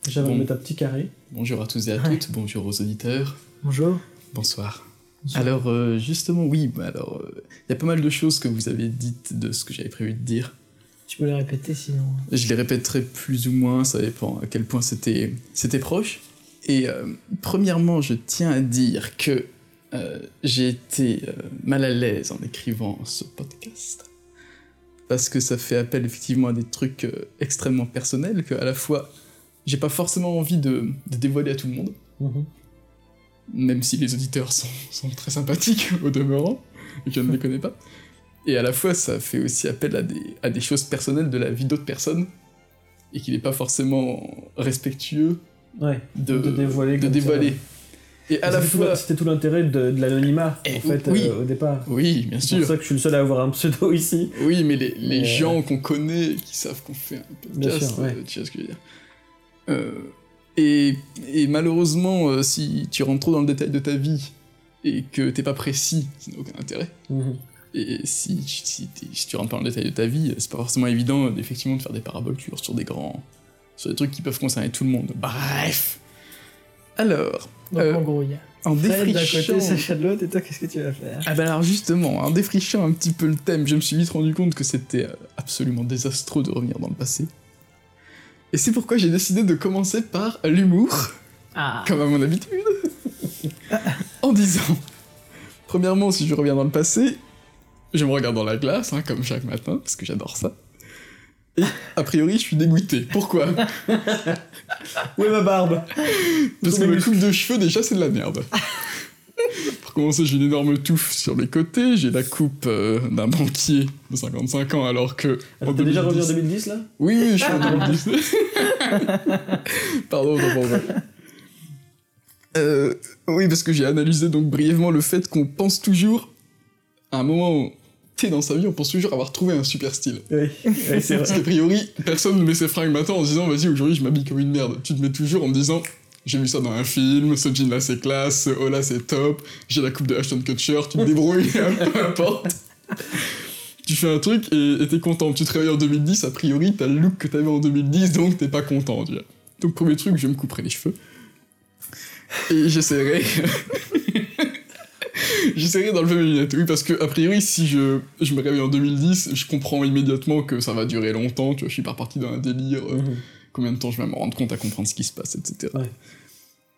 J'avais Bon. mettre un petit carré. Bonjour à tous et à Ouais. toutes, bonjour aux auditeurs, Bonjour. bonsoir. Bonsoir. Alors, euh, justement, oui, bah alors, il y a pas mal de choses que vous avez dites de ce que j'avais prévu de dire. Tu peux le répéter sinon. Je les répéterai plus ou moins, ça dépend à quel point c'était c'était proche. Et euh, premièrement, je tiens à dire que euh, j'ai été euh, mal à l'aise en écrivant ce podcast. Parce que ça fait appel effectivement à des trucs euh, extrêmement personnels que à la fois j'ai pas forcément envie de, de dévoiler à tout le monde, Mhm. même si les auditeurs sont, sont très sympathiques au demeurant, et que je ne les connais pas. Et à la fois, ça fait aussi appel à des, à des choses personnelles de la vie d'autres personnes, et qu'il n'est pas forcément respectueux Ouais. de, De dévoiler de comme ça. dévoiler. Et à la fois... C'était tout l'intérêt de, de l'anonymat, Eh, en fait, oui. euh, au départ. Oui, bien C'est pour sûr. ça que je suis le seul à avoir un pseudo ici. Oui, mais les, euh, gens qu'on connaît, qui savent qu'on fait un Bien podcast, sûr, ouais. euh, tu vois ce que je veux dire. Euh, et, et malheureusement, si tu rentres trop dans le détail de ta vie et que t'es pas précis, ça n'a aucun intérêt. Mhm. Et si, tu- si, si tu rentres pas dans le détail de ta vie, c'est pas forcément évident effectivement de faire des paraboles sur des grands. sur des trucs qui peuvent concerner tout le monde. Bref. Alors, Donc Euh, en gros, il y a en Fred d'un défrichant. côté, Sacha de l'autre, et toi, qu'est-ce que tu vas faire Ah bah alors justement, en défrichant un petit peu le thème, je me suis vite rendu compte que c'était euh, absolument désastreux de revenir dans le passé. Et c'est pourquoi j'ai décidé de commencer par l'humour, Ah comme à mon habitude, en disant, premièrement, si je reviens dans le passé, je me regarde dans la glace, hein, comme chaque matin, parce que j'adore ça. Et a priori, je suis dégoûté. Pourquoi? Où est ma barbe Parce que ma coupe de cheveux, déjà, c'est de la merde. Pour commencer, j'ai une énorme touffe sur les côtés, j'ai la coupe euh, d'un banquier de 55 ans, alors que. Attends, en T'es déjà revenu en 2010 2010 là? Oui, oui, je suis en 2010. Pardon, non, pardon. Euh, oui, parce que j'ai analysé donc brièvement le fait qu'on pense toujours, à un moment dans sa vie, on pense toujours avoir trouvé un super style. Oui, oui, c'est Parce qu'a priori, personne ne met ses fringues maintenant en se disant vas-y aujourd'hui je m'habille comme une merde. Tu te mets toujours en me disant j'ai vu ça dans un film, ce jean là c'est classe, ce haut là c'est top, j'ai la coupe de Ashton Kutcher, tu te débrouilles, peu importe. Tu fais un truc et et t'es content. Tu te réveilles en 2010, a priori t'as le look que t'avais en 2010 donc t'es pas content. Tu vois. Donc premier truc, je me couperai les cheveux. Et j'essaierai. J'essaierai d'enlever mes lunettes, oui, parce que, a priori, si je, je me réveille en 2010, je comprends immédiatement que ça va durer longtemps, tu vois, je suis pas reparti dans un délire, euh, Mhm. combien de temps je vais me rendre compte à comprendre ce qui se passe, etc. Ouais.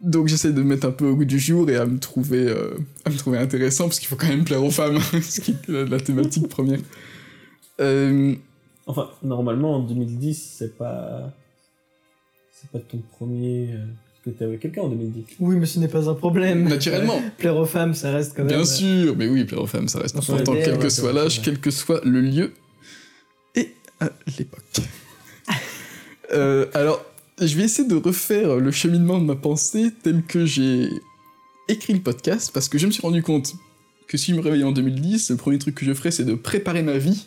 Donc j'essaie de me mettre un peu au goût du jour et à me trouver, euh, à me trouver intéressant, parce qu'il faut quand même plaire aux femmes, ce qui est la, la thématique première. Euh, Enfin, normalement, en 2010, c'est pas. C'est pas ton premier. Que t'es avec quelqu'un en 2010. Oui, mais ce n'est pas un problème. naturellement, Plaire aux femmes, ça reste quand même. bien euh, sûr, mais oui, plaire aux femmes, ça reste important, quel que soit l'âge, quel que soit le lieu et à l'époque. Euh, alors, je vais essayer de refaire le cheminement de ma pensée tel que j'ai écrit le podcast, parce que je me suis rendu compte que si je me réveillais en 2010, le premier truc que je ferais, c'est de préparer ma vie.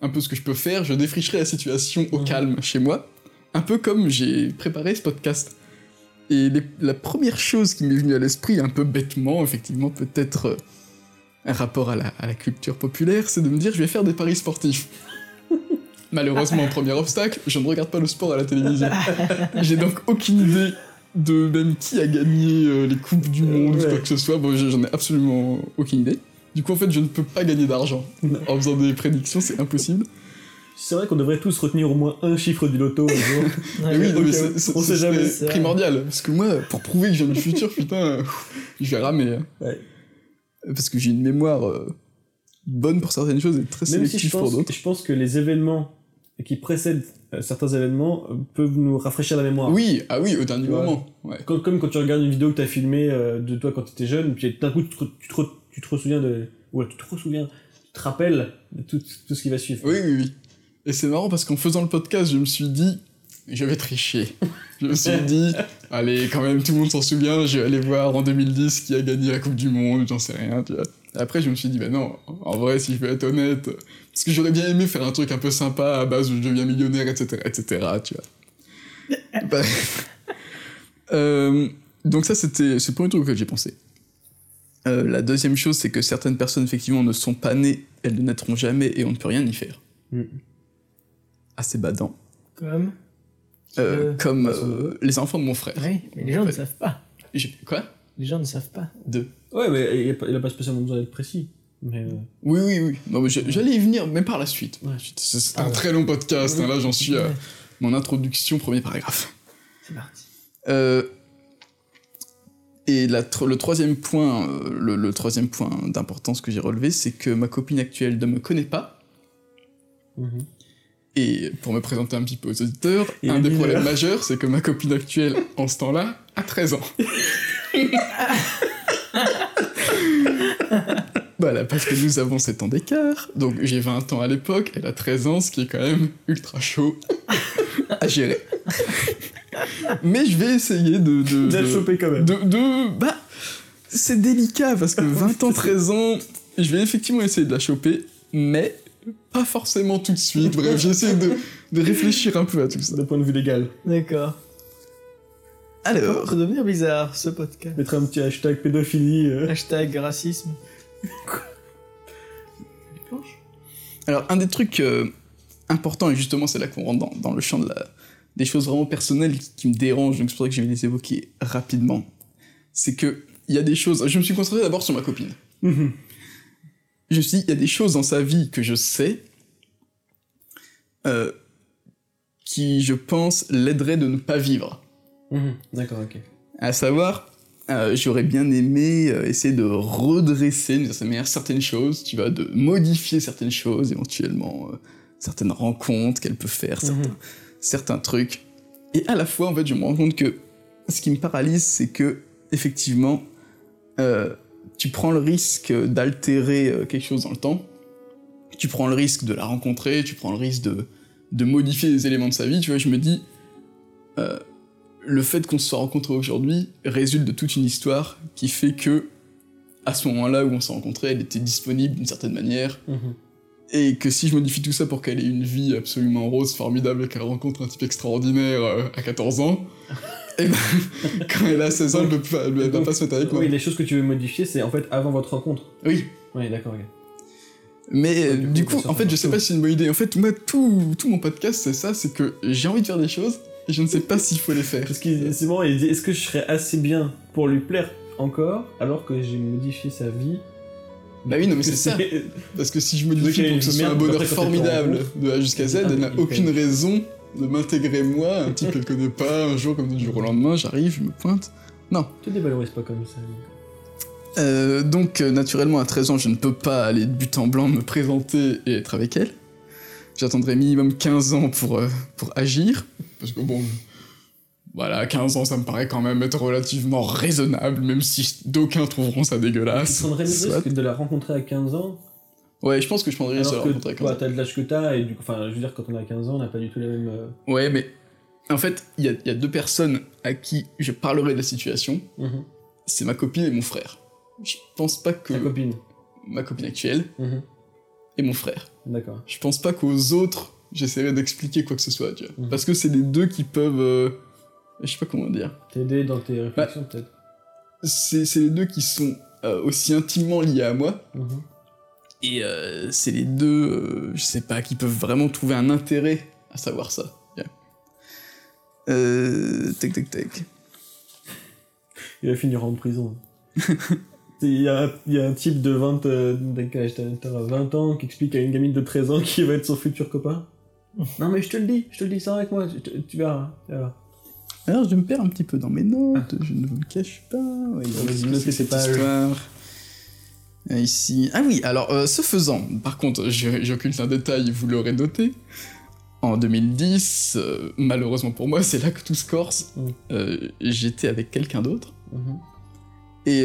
Un peu ce que je peux faire, je défricherai la situation au calme chez moi, un peu comme j'ai préparé ce podcast. Et les- la première chose qui m'est venue à l'esprit, un peu bêtement, effectivement, peut-être euh, un rapport à la, à la culture populaire, c'est de me dire je vais faire des paris sportifs. Malheureusement, premier obstacle, je ne regarde pas le sport à la télévision. J'ai donc aucune idée de même qui a gagné euh, les coupes du monde ou quoi que ce soit. Bon, j'en ai absolument aucune idée. Du coup, en fait, je ne peux pas gagner d'argent en faisant des prédictions, c'est impossible. C'est vrai qu'on devrait tous retenir au moins un chiffre du loto un jour. ouais, Mais oui, non, mais c'est- on sait jamais, c'est primordial. Parce que moi, pour prouver que je viens du futur, putain, je vais ramer. Ouais. Parce que j'ai une mémoire euh, bonne pour certaines choses et très Même si je sélective pour d'autres. je pense que les événements qui précèdent euh, certains événements euh, peuvent nous rafraîchir la mémoire. Oui, ah oui, au dernier Ouais. moment. Ouais. Comme, comme quand tu regardes une vidéo que tu as filmée euh, de toi quand tu étais jeune, puis d'un coup tu te, tu, te tu te ressouviens de. Ouais, tu te ressouviens, tu te rappelles de tout, tout ce qui va suivre. Oui, oui, oui. Et c'est marrant parce qu'en faisant le podcast, je me suis dit, je vais tricher. Je me suis dit, allez, quand même, tout le monde s'en souvient, je vais aller voir en 2010 qui a gagné la Coupe du Monde, j'en sais rien, tu vois. Et après, je me suis dit, bah non, en vrai, si je veux être honnête, parce que j'aurais bien aimé faire un truc un peu sympa à base où je deviens millionnaire, etc., etc., tu vois. Euh, donc ça, c'était c'est le premier truc auquel j'ai pensé. Euh, la deuxième chose, c'est que certaines personnes, effectivement, ne sont pas nées, elles ne naîtront jamais et on ne peut rien y faire. Mm. Assez badant. Comme. Euh, Euh, comme euh, les enfants de mon frère. Oui, mais les gens En ne savent pas. J'ai- Quoi? Les gens ne savent pas. Deux. Ouais, mais il a, pas- il a pas spécialement besoin d'être précis. Mais euh, Oui, oui, oui. Non, mais j'allais y venir, mais par la suite. Ouais. C'est c'est Ah un ouais. très long podcast, hein, là j'en suis à Ouais, mon introduction, premier paragraphe. C'est parti. Euh, et la tro- le troisième point, euh, le, le troisième point d'importance que j'ai relevé, c'est que ma copine actuelle ne me connaît pas. mhm. Et pour me présenter un petit peu aux auditeurs, un des mineur. problèmes majeurs, c'est que ma copine actuelle, en ce temps-là, a 13 ans. voilà, parce que nous avons 7 ans d'écart. Donc j'ai 20 ans à l'époque, elle a 13 ans, ce qui est quand même ultra chaud à gérer. Mais je vais essayer de... de, De la de- choper quand même. de, de- bah c'est délicat parce que 20 ans 13 ans je vais effectivement essayer de la choper mais pas forcément tout de suite bref j'essaie de, de réfléchir un peu à tout ça D'un point de vue légal. D'accord. Ça alors à devenir bizarre, ce podcast. Mettre un petit hashtag pédophilie. euh. Hashtag racisme. alors un des trucs euh, importants et justement c'est là qu'on rentre dans, dans le champ de la, des choses vraiment personnelles qui, qui me dérangent donc c'est pour ça que je vais les évoquer rapidement c'est que il y a des choses je me suis concentré d'abord sur ma copine Mhm. Je me suis dit, il y a des choses dans sa vie que je sais euh, qui, je pense, l'aideraient de ne pas vivre. Mhm. D'accord, ok. À savoir, euh, j'aurais bien aimé euh, essayer de redresser d'une certaine manière certaines choses, tu vois, de modifier certaines choses, éventuellement, certaines rencontres qu'elle peut faire, certains, Mhm. certains trucs. Et à la fois, en fait, je me rends compte que ce qui me paralyse, c'est que, effectivement, euh, tu prends le risque d'altérer euh, quelque chose dans le temps, tu prends le risque de la rencontrer, tu prends le risque de, modifier des éléments de sa vie, tu vois, je me dis, euh, le fait qu'on se soit rencontrés aujourd'hui résulte de toute une histoire qui fait que, à ce moment-là où on s'est rencontrés, elle était disponible d'une certaine manière, Mhm. Et que si je modifie tout ça pour qu'elle ait une vie absolument rose, formidable, et qu'elle rencontre un type extraordinaire euh, à 14 ans, et ben, quand elle a 16 ans, elle, peut pas, se mettre avec moi. Oui, les choses que tu veux modifier, c'est en fait avant votre rencontre. Oui, Oui, d'accord, mais euh, du coup, en fait, je sais pas si c'est une bonne idée. En fait, moi, tout, tout mon podcast, c'est ça, c'est que j'ai envie de faire des choses, et je ne sais pas s'il faut les faire. Parce que c'est bon, il dit est-ce que je serais assez bien pour lui plaire encore alors que j'ai modifié sa vie Bah oui, non, mais c'est ça. Parce que si je modifie pour que ce soit un bonheur formidable de A jusqu'à Z, elle n'a Ah, aucune raison de m'intégrer moi, un type qu'elle connaît pas, un jour comme du jour au lendemain, j'arrive, je me pointe. Tu dévalorises pas comme ça. Euh, donc, euh, naturellement, à 13 ans, je ne peux pas aller de but en blanc me présenter et être avec elle. J'attendrai minimum 15 ans pour, euh, pour agir. Parce que bon, voilà, 15 ans, ça me paraît quand même être relativement raisonnable, même si d'aucuns trouveront ça Tu dégueulasse. prendrais le Soit. risque de la rencontrer à 15 ans Ouais, je pense que je prendrais ça alors la que rencontrer à 15 bah, ans. t'as de l'âge que t'as et du coup, enfin, je veux dire, quand on a 15 ans, on n'a pas du tout les mêmes. euh, Ouais, mais en fait, il y a, il y a deux personnes à qui je parlerai de la situation. mhm. C'est ma copine et mon frère. Je pense pas que Ta copine. ma copine actuelle Mhm. et mon frère. D'accord. Je pense pas qu'aux autres, j'essaierai d'expliquer quoi que ce soit, tu vois. Mhm. Parce que c'est les deux qui peuvent... euh, Je sais pas comment dire. T'aider dans tes réflexions, peut-être. C'est c'est les deux qui sont euh, aussi intimement liés à moi. Mhm. Et euh, c'est les deux, euh, je sais pas, qui peuvent vraiment trouver un intérêt à savoir ça. Tac, tac, tac. Il va finir en prison. Il y, a un- il y a un type de 20, euh, d'un quel âge t'as- t'as 20 ans qui explique à une gamine de 13 ans qui va être son futur copain. Non mais je te le dis, je te le dis, ça avec moi, tu, tu verras. tu verras. Alors, je me perds un petit peu dans mes notes, je ne vous le cache pas. Ouais, Vas-y, c'est note tes cette histoire. Euh, Ici. Ah oui, alors, euh, ce faisant, par contre, j'occulte un détail, vous l'aurez noté. En 2010, euh, malheureusement pour moi, c'est là que tout se corse. Mm. J'étais avec quelqu'un d'autre. Mhm. Et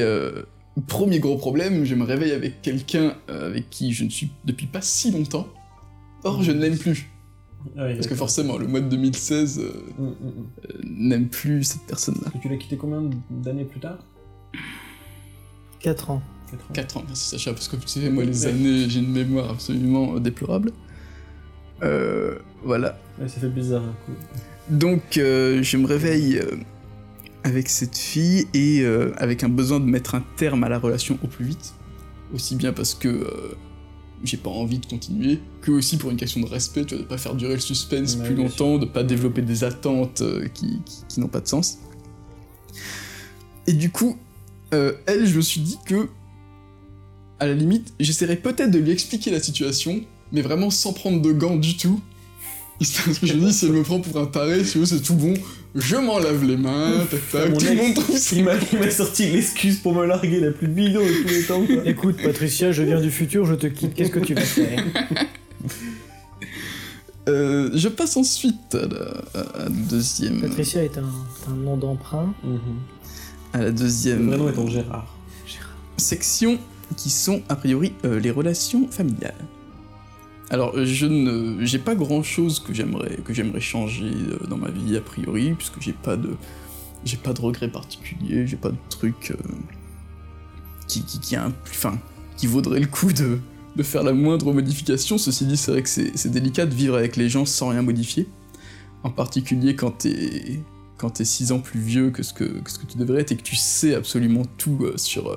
premier gros problème, je me réveille avec quelqu'un avec qui je ne suis depuis pas si longtemps. Or, je ne l'aime plus. Ah oui, Parce que forcément, le mois de 2016 euh, Mm, mm, mm. euh, n'aime plus cette personne-là. Et tu l'as quitté combien d'années plus tard? 4 ans. 4 ans. 4 ans, merci Sacha, parce que tu sais, moi, les Ouais. années, j'ai une mémoire absolument euh, déplorable. Euh, voilà. Ouais, ça fait bizarre un coup. Donc, euh, je me réveille euh, avec cette fille et euh, avec un besoin de mettre un terme à la relation au plus vite. Aussi bien parce que euh, j'ai pas envie de continuer, que aussi pour une question de respect, tu vois, de pas faire durer le suspense Ouais, plus longtemps, de pas développer des attentes euh, qui, qui- qui n'ont pas de sens. Et du coup, euh, elle, je me suis dit que, à la limite, j'essaierais peut-être de lui expliquer la situation, mais vraiment sans prendre de gants du tout. Parce que je me dis, si elle me prend pour un taré, si veux, c'est tout bon, je m'en lave les mains, tac tac, tout le monde trouve ça. Il m'a sorti l'excuse pour me larguer la plus bidon de tous les temps. quoi. Écoute, Patricia, je viens du futur, je te quitte. Qu'est-ce que tu vas faire Euh, je passe ensuite à la, à la deuxième, Patricia est un, un nom d'emprunt. Mhm. à la Le deuxième vrai nom étant Gérard. section qui sont a priori euh, les relations familiales. Alors euh, je ne j'ai pas grand chose que j'aimerais que j'aimerais changer euh, dans ma vie a priori puisque j'ai pas de j'ai pas de regrets particuliers, j'ai pas de truc euh, qui qui qui a un qui vaudrait le coup de de faire la moindre modification. Ceci dit, c'est vrai que c'est délicat de vivre avec les gens sans rien modifier. En particulier quand t'es quand t'es 6 ans plus vieux que ce que, ce que tu devrais être et que tu sais absolument tout sur,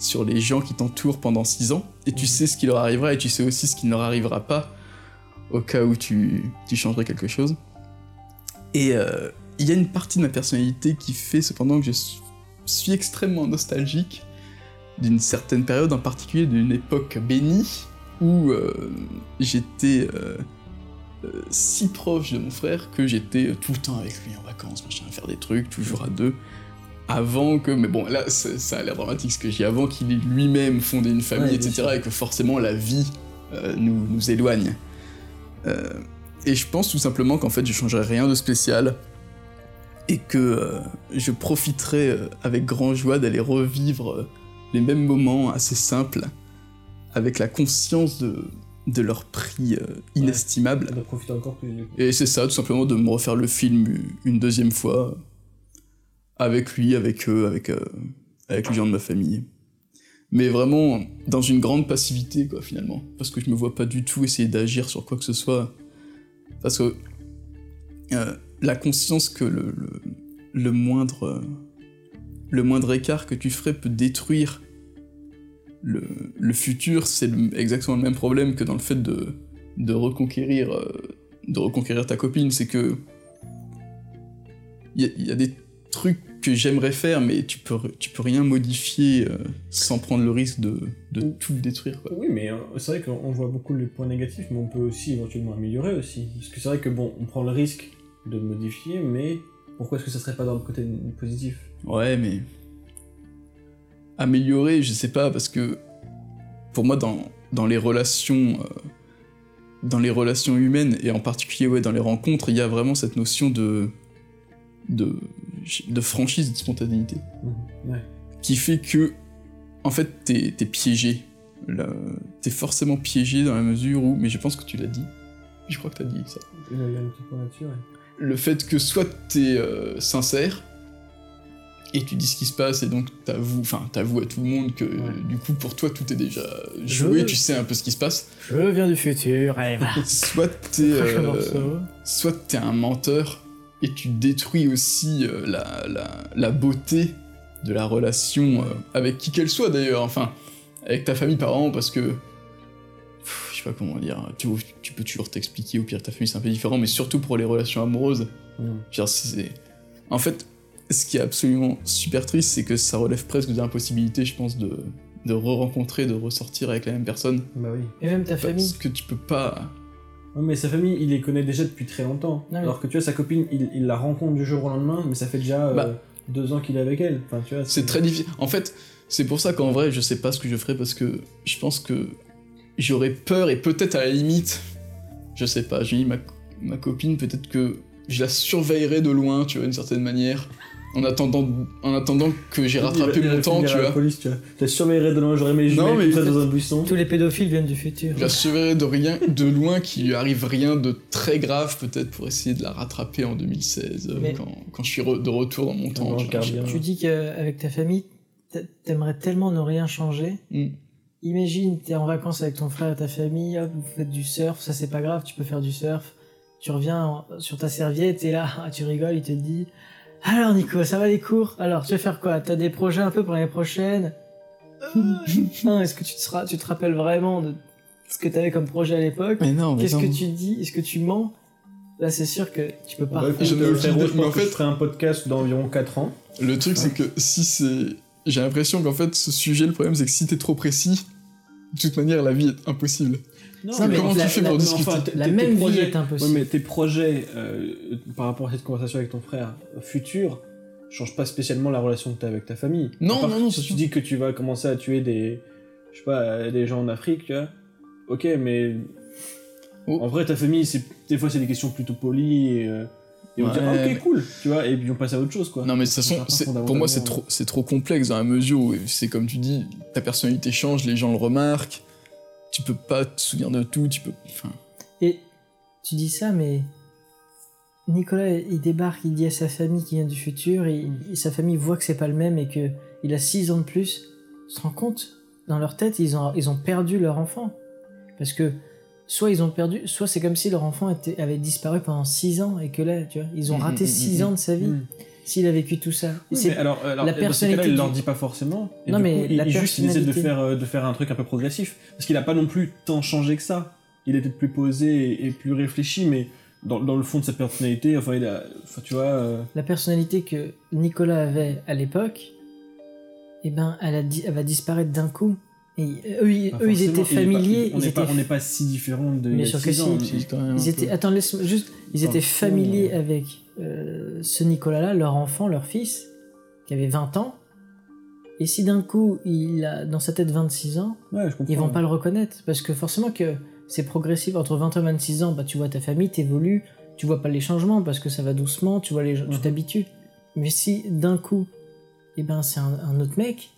sur les gens qui t'entourent pendant 6 ans, et tu Mhm. sais ce qui leur arrivera, et tu sais aussi ce qui ne leur arrivera pas au cas où tu, tu changerais quelque chose. Et euh, il y a une partie de ma personnalité qui fait cependant que je suis- extrêmement nostalgique d'une certaine période, en particulier d'une époque bénie, où euh, j'étais euh, si proche de mon frère que j'étais tout le temps avec lui en vacances, machin, à faire des trucs, toujours à deux. Avant que, mais bon, là, ça a l'air dramatique ce que j'ai, avant qu'il ait lui-même fondé une famille, Ouais, etc., et que forcément la vie euh, nous, nous éloigne. Euh, et je pense tout simplement qu'en fait, je changerais rien de spécial, et que euh, je profiterais euh, avec grand joie d'aller revivre les mêmes moments assez simples, avec la conscience de, de leur prix inestimable. Encore plus du coup. Et c'est ça, tout simplement, de me refaire le film une deuxième fois, avec lui, avec eux, avec, euh, avec les gens de ma famille. Mais vraiment, dans une grande passivité, quoi, finalement. Parce que je me vois pas du tout essayer d'agir sur quoi que ce soit. Parce que euh, la conscience que le, moindre, le moindre écart que tu ferais peut détruire le, futur, c'est exactement le même problème que dans le fait de, reconquérir, euh, de reconquérir ta copine. C'est que il y a des trucs que j'aimerais faire, mais tu peux, tu peux rien modifier euh, sans prendre le risque de, de tout détruire. Quoi. Oui, mais euh, c'est vrai qu'on voit beaucoup les points négatifs, mais on peut aussi éventuellement améliorer aussi. Parce que c'est vrai que bon, on prend le risque de modifier, mais pourquoi est-ce que ça serait pas dans le côté positif? Ouais, mais améliorer, je sais pas, parce que pour moi, dans, dans les relations, euh, dans les relations humaines et en particulier ouais, dans les rencontres, il y a vraiment cette notion de de, de franchise et de spontanéité. Ouais. qui fait que en fait t'es es piégé. T'es forcément piégé dans la mesure où, mais je pense que tu l'as dit. Je crois que t'as dit ça Il y a ouais. le fait que soit t'es euh, sincère et tu dis ce qui se passe et donc t'avoues, enfin t'avoues à tout le monde que euh, du coup pour toi tout est déjà joué, Je- tu sais un peu ce qui se passe. Je viens du futur, allez. Soit t'es, euh, soit t'es un menteur et tu détruis aussi euh, la, la, la beauté de la relation euh, avec qui qu'elle soit d'ailleurs, enfin avec ta famille par exemple parce que pff, je sais pas comment dire, tu, tu peux toujours t'expliquer au pire ta famille c'est un peu différent mais surtout pour les relations amoureuses. Genre, c'est... En fait, ce qui est absolument super triste, c'est que ça relève presque de l'impossibilité, je pense, de, de re-rencontrer, de ressortir avec la même personne. Bah oui. Et même ta Parce famille. que tu peux pas... Ouais, mais sa famille, il les connaît déjà depuis très longtemps. Non, Alors que tu vois, sa copine, il, il la rencontre du jour au lendemain, mais ça fait déjà euh, Bah. deux ans qu'il est avec elle. Enfin, tu vois, C'est très difficile. En fait, c'est pour ça qu'en vrai, je sais pas ce que je ferais, parce que je pense que j'aurais peur, et peut-être à la limite, je sais pas, j'ai mis ma, ma copine, peut-être que je la surveillerais de loin, tu vois, d'une certaine manière, en attendant, en attendant que j'ai rattrapé Il va- il mon temps, tu vois. police, tu vois. Je la surveillerais de loin, j'aurais mes Non, jumelles mais- tout ça dans un buisson. Tous les pédophiles viennent du futur. Je la surveillerais de rien, de loin, qu'il lui arrive rien de très grave, peut-être pour essayer de la rattraper en 2016, euh, Mais- quand, quand je suis re- de retour dans mon temps. tu vois. dis qu'avec ta famille, t'a- t'aimerais tellement ne rien changer. Mm. Imagine, t'es en vacances avec ton frère et ta famille, hop, vous faites du surf, ça c'est pas grave, tu peux faire du surf. Tu reviens en- sur ta serviette et là, tu rigoles, il te dit Alors Nico, ça va les cours? Alors, tu vas faire quoi? T'as des projets un peu pour l'année prochaine? Non, Est-ce que tu te, seras- tu te rappelles vraiment de ce que t'avais comme projet à l'époque? Mais non, mais Qu'est-ce non. que tu dis? Est-ce que tu ments Là, c'est sûr que tu peux pas. Bah, écoute, je n'ai euh, aucune frérot, idée, je mais pense en que fait- je ferai un podcast d'environ 4 ans. Le truc, c'est que si c'est. J'ai l'impression qu'en fait, ce sujet, le problème, c'est que si t'es trop précis, de toute manière, la vie est impossible. Non, mais comment la- tu fais la- pour discuter t- La même vie projets- est impossible. Ouais, mais tes projets euh, par rapport à cette conversation avec ton frère futur changent pas spécialement la relation que tu as avec ta famille. Non, non, non, Si tu dis que tu vas commencer à tuer des, je sais pas, des gens en Afrique, tu vois. Ok, mais Oh. en vrai, ta famille, c'est des fois c'est des questions plutôt polies et, euh, et on Ouais, dit ah, ok mais- cool, tu vois, et puis on passe à autre chose quoi. Non, mais de toute façon, pour moi, c'est trop, c'est trop complexe dans la mesure où c'est comme tu dis, ta personnalité change, les gens le remarquent, tu peux pas te souvenir de tout, tu peux. Enfin. Et tu dis ça, mais Nicolas, il débarque, il dit à sa famille qui vient du futur, et, et sa famille voit que c'est pas le même et que il a 6 ans de plus. Tu te rends compte? Dans leur tête, ils ont, ils ont perdu leur enfant. Parce que soit ils ont perdu, soit c'est comme si leur enfant était, avait disparu pendant 6 ans et que là, tu vois, ils ont Mm, raté mm, 6 mm, ans de sa vie. S'il a vécu tout ça. Oui, c'est- alors, alors la dans personnalité il leur dit pas forcément. Et Non, du mais coup, la il juste il essaie de faire, euh, de faire un truc un peu progressif. Parce qu'il a pas non plus tant changé que ça. Il était plus posé et, et plus réfléchi, mais dans, dans le fond de sa personnalité, enfin, il a, enfin tu vois. euh, la personnalité que Nicolas avait à l'époque, eh ben, elle, a elle va disparaître d'un coup. Et eux, ils, eux, étaient familiers. on ils n'est pas, étaient on n'est pas si différents de. Bien sûr que si. Ils étaient, peu- attends, laisse juste, ils étaient familiers euh, avec euh, ce Nicolas-là, leur enfant, leur fils, qui avait 20 ans. Et si d'un coup, il a dans sa tête 26 ans, Ouais, ils vont pas le reconnaître. Parce que forcément que c'est progressif. Entre 20 et 26 ans, bah, tu vois ta famille, t'évolues, tu vois pas les changements parce que ça va doucement, tu vois les, gens- tu t'habitues. Mais si d'un coup, eh ben, c'est un, un autre mec,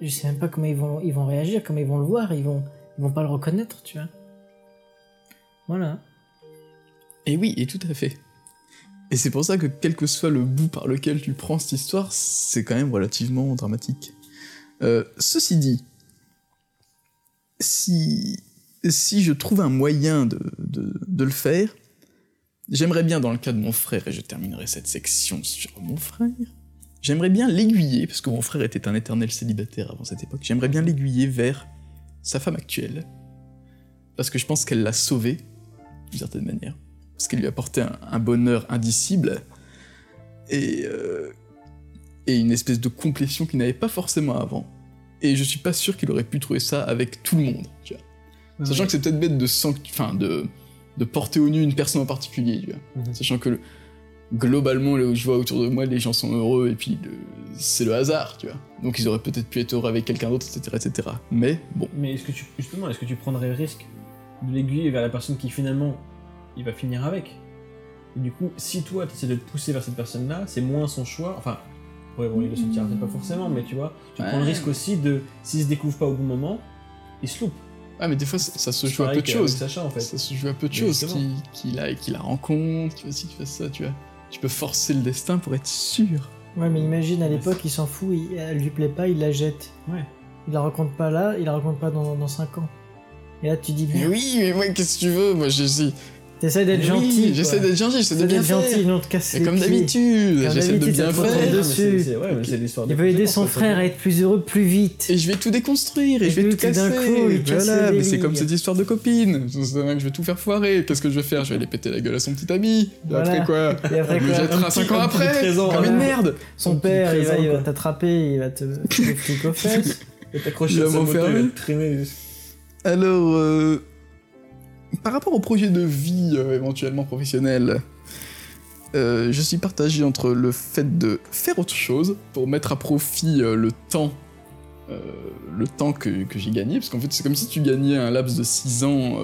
je sais même pas comment ils vont, ils vont réagir, comment ils vont le voir, ils vont, vont pas le reconnaître, tu vois. Voilà. Et oui, et tout à fait. Et c'est pour ça que quel que soit le bout par lequel tu prends cette histoire, c'est quand même relativement dramatique. Euh, ceci dit, si, je trouve un moyen de le faire, j'aimerais bien dans le cas de mon frère, et je terminerai cette section sur mon frère, j'aimerais bien l'aiguiller, parce que mon frère était un éternel célibataire avant cette époque, j'aimerais bien l'aiguiller vers sa femme actuelle, parce que je pense qu'elle l'a sauvé, d'une certaine manière parce qu'elle lui apportait un, un bonheur indicible et, euh, et une espèce de complétion qu'il n'avait pas forcément avant. Et je suis pas sûr qu'il aurait pu trouver ça avec tout le monde. Tu vois. Sachant que c'est peut-être bête de, enfin, de, de porter au nu une personne en particulier. Tu vois. Mhm. Sachant que le- globalement, là où je vois autour de moi, les gens sont heureux et puis le- c'est le hasard. Tu vois. Donc ils auraient peut-être pu être heureux avec quelqu'un d'autre, etc., etc. Mais bon. Mais est-ce que tu, justement, est-ce que tu prendrais le risque de l'aiguiller vers la personne qui finalement il va finir avec? Et du coup, si toi tu essaies de le pousser vers cette personne-là, c'est moins son choix. Enfin, ouais, bon, il le sentira peut-être pas forcément, mais tu vois, tu prends le risque aussi de, s'il se découvre pas au bon moment, il se loupe. Ah, mais des fois, ça, ça se joue à peu de choses. Sacha en fait. Ça se joue à peu de choses justement. qui, qui la, qui la rencontre, qui vas-y, qui fasse ça, tu vois. Tu peux forcer le destin pour être sûr. Ouais, mais imagine à l'époque, il s'en fout, il, elle lui plaît pas, il la jette. Ouais. Il la raconte pas là, il la raconte pas dans, dans 5 ans. Et là, tu dis, Mais oui, mais moi, qu'est-ce que tu veux? Moi, j'essaie. T'essaies d'être Oui, gentil. J'essaie d'être gentil, j'essaie de bien faire. gentil, non, on te casse Mais les comme d'habitude, j'essaie de bien faire. dessus. c'est- ouais, Il veut aider son frère à être plus heureux plus vite. Et je vais tout déconstruire, et, Et je vais tout tout casser. d'un coup, il voilà, mais c'est comme cette histoire de copine. C'est vrai que je vais tout faire foirer. Qu'est-ce que je vais faire? Je vais aller péter la gueule à son petit ami. Et Voilà. après quoi? Et après Il me quoi? Jettera Un 5 petit- ans après, comme une merde. Son père, il va, t'attraper, il va te flics aux fesses. Et t'accrocher à sa moto, il va te traîner Alors, euh, par rapport au projet de vie euh, éventuellement professionnel, euh, je suis partagé entre le fait de faire autre chose pour mettre à profit euh, le temps, le temps que, que j'ai gagné, parce qu'en fait c'est comme si tu gagnais un laps de 6 ans.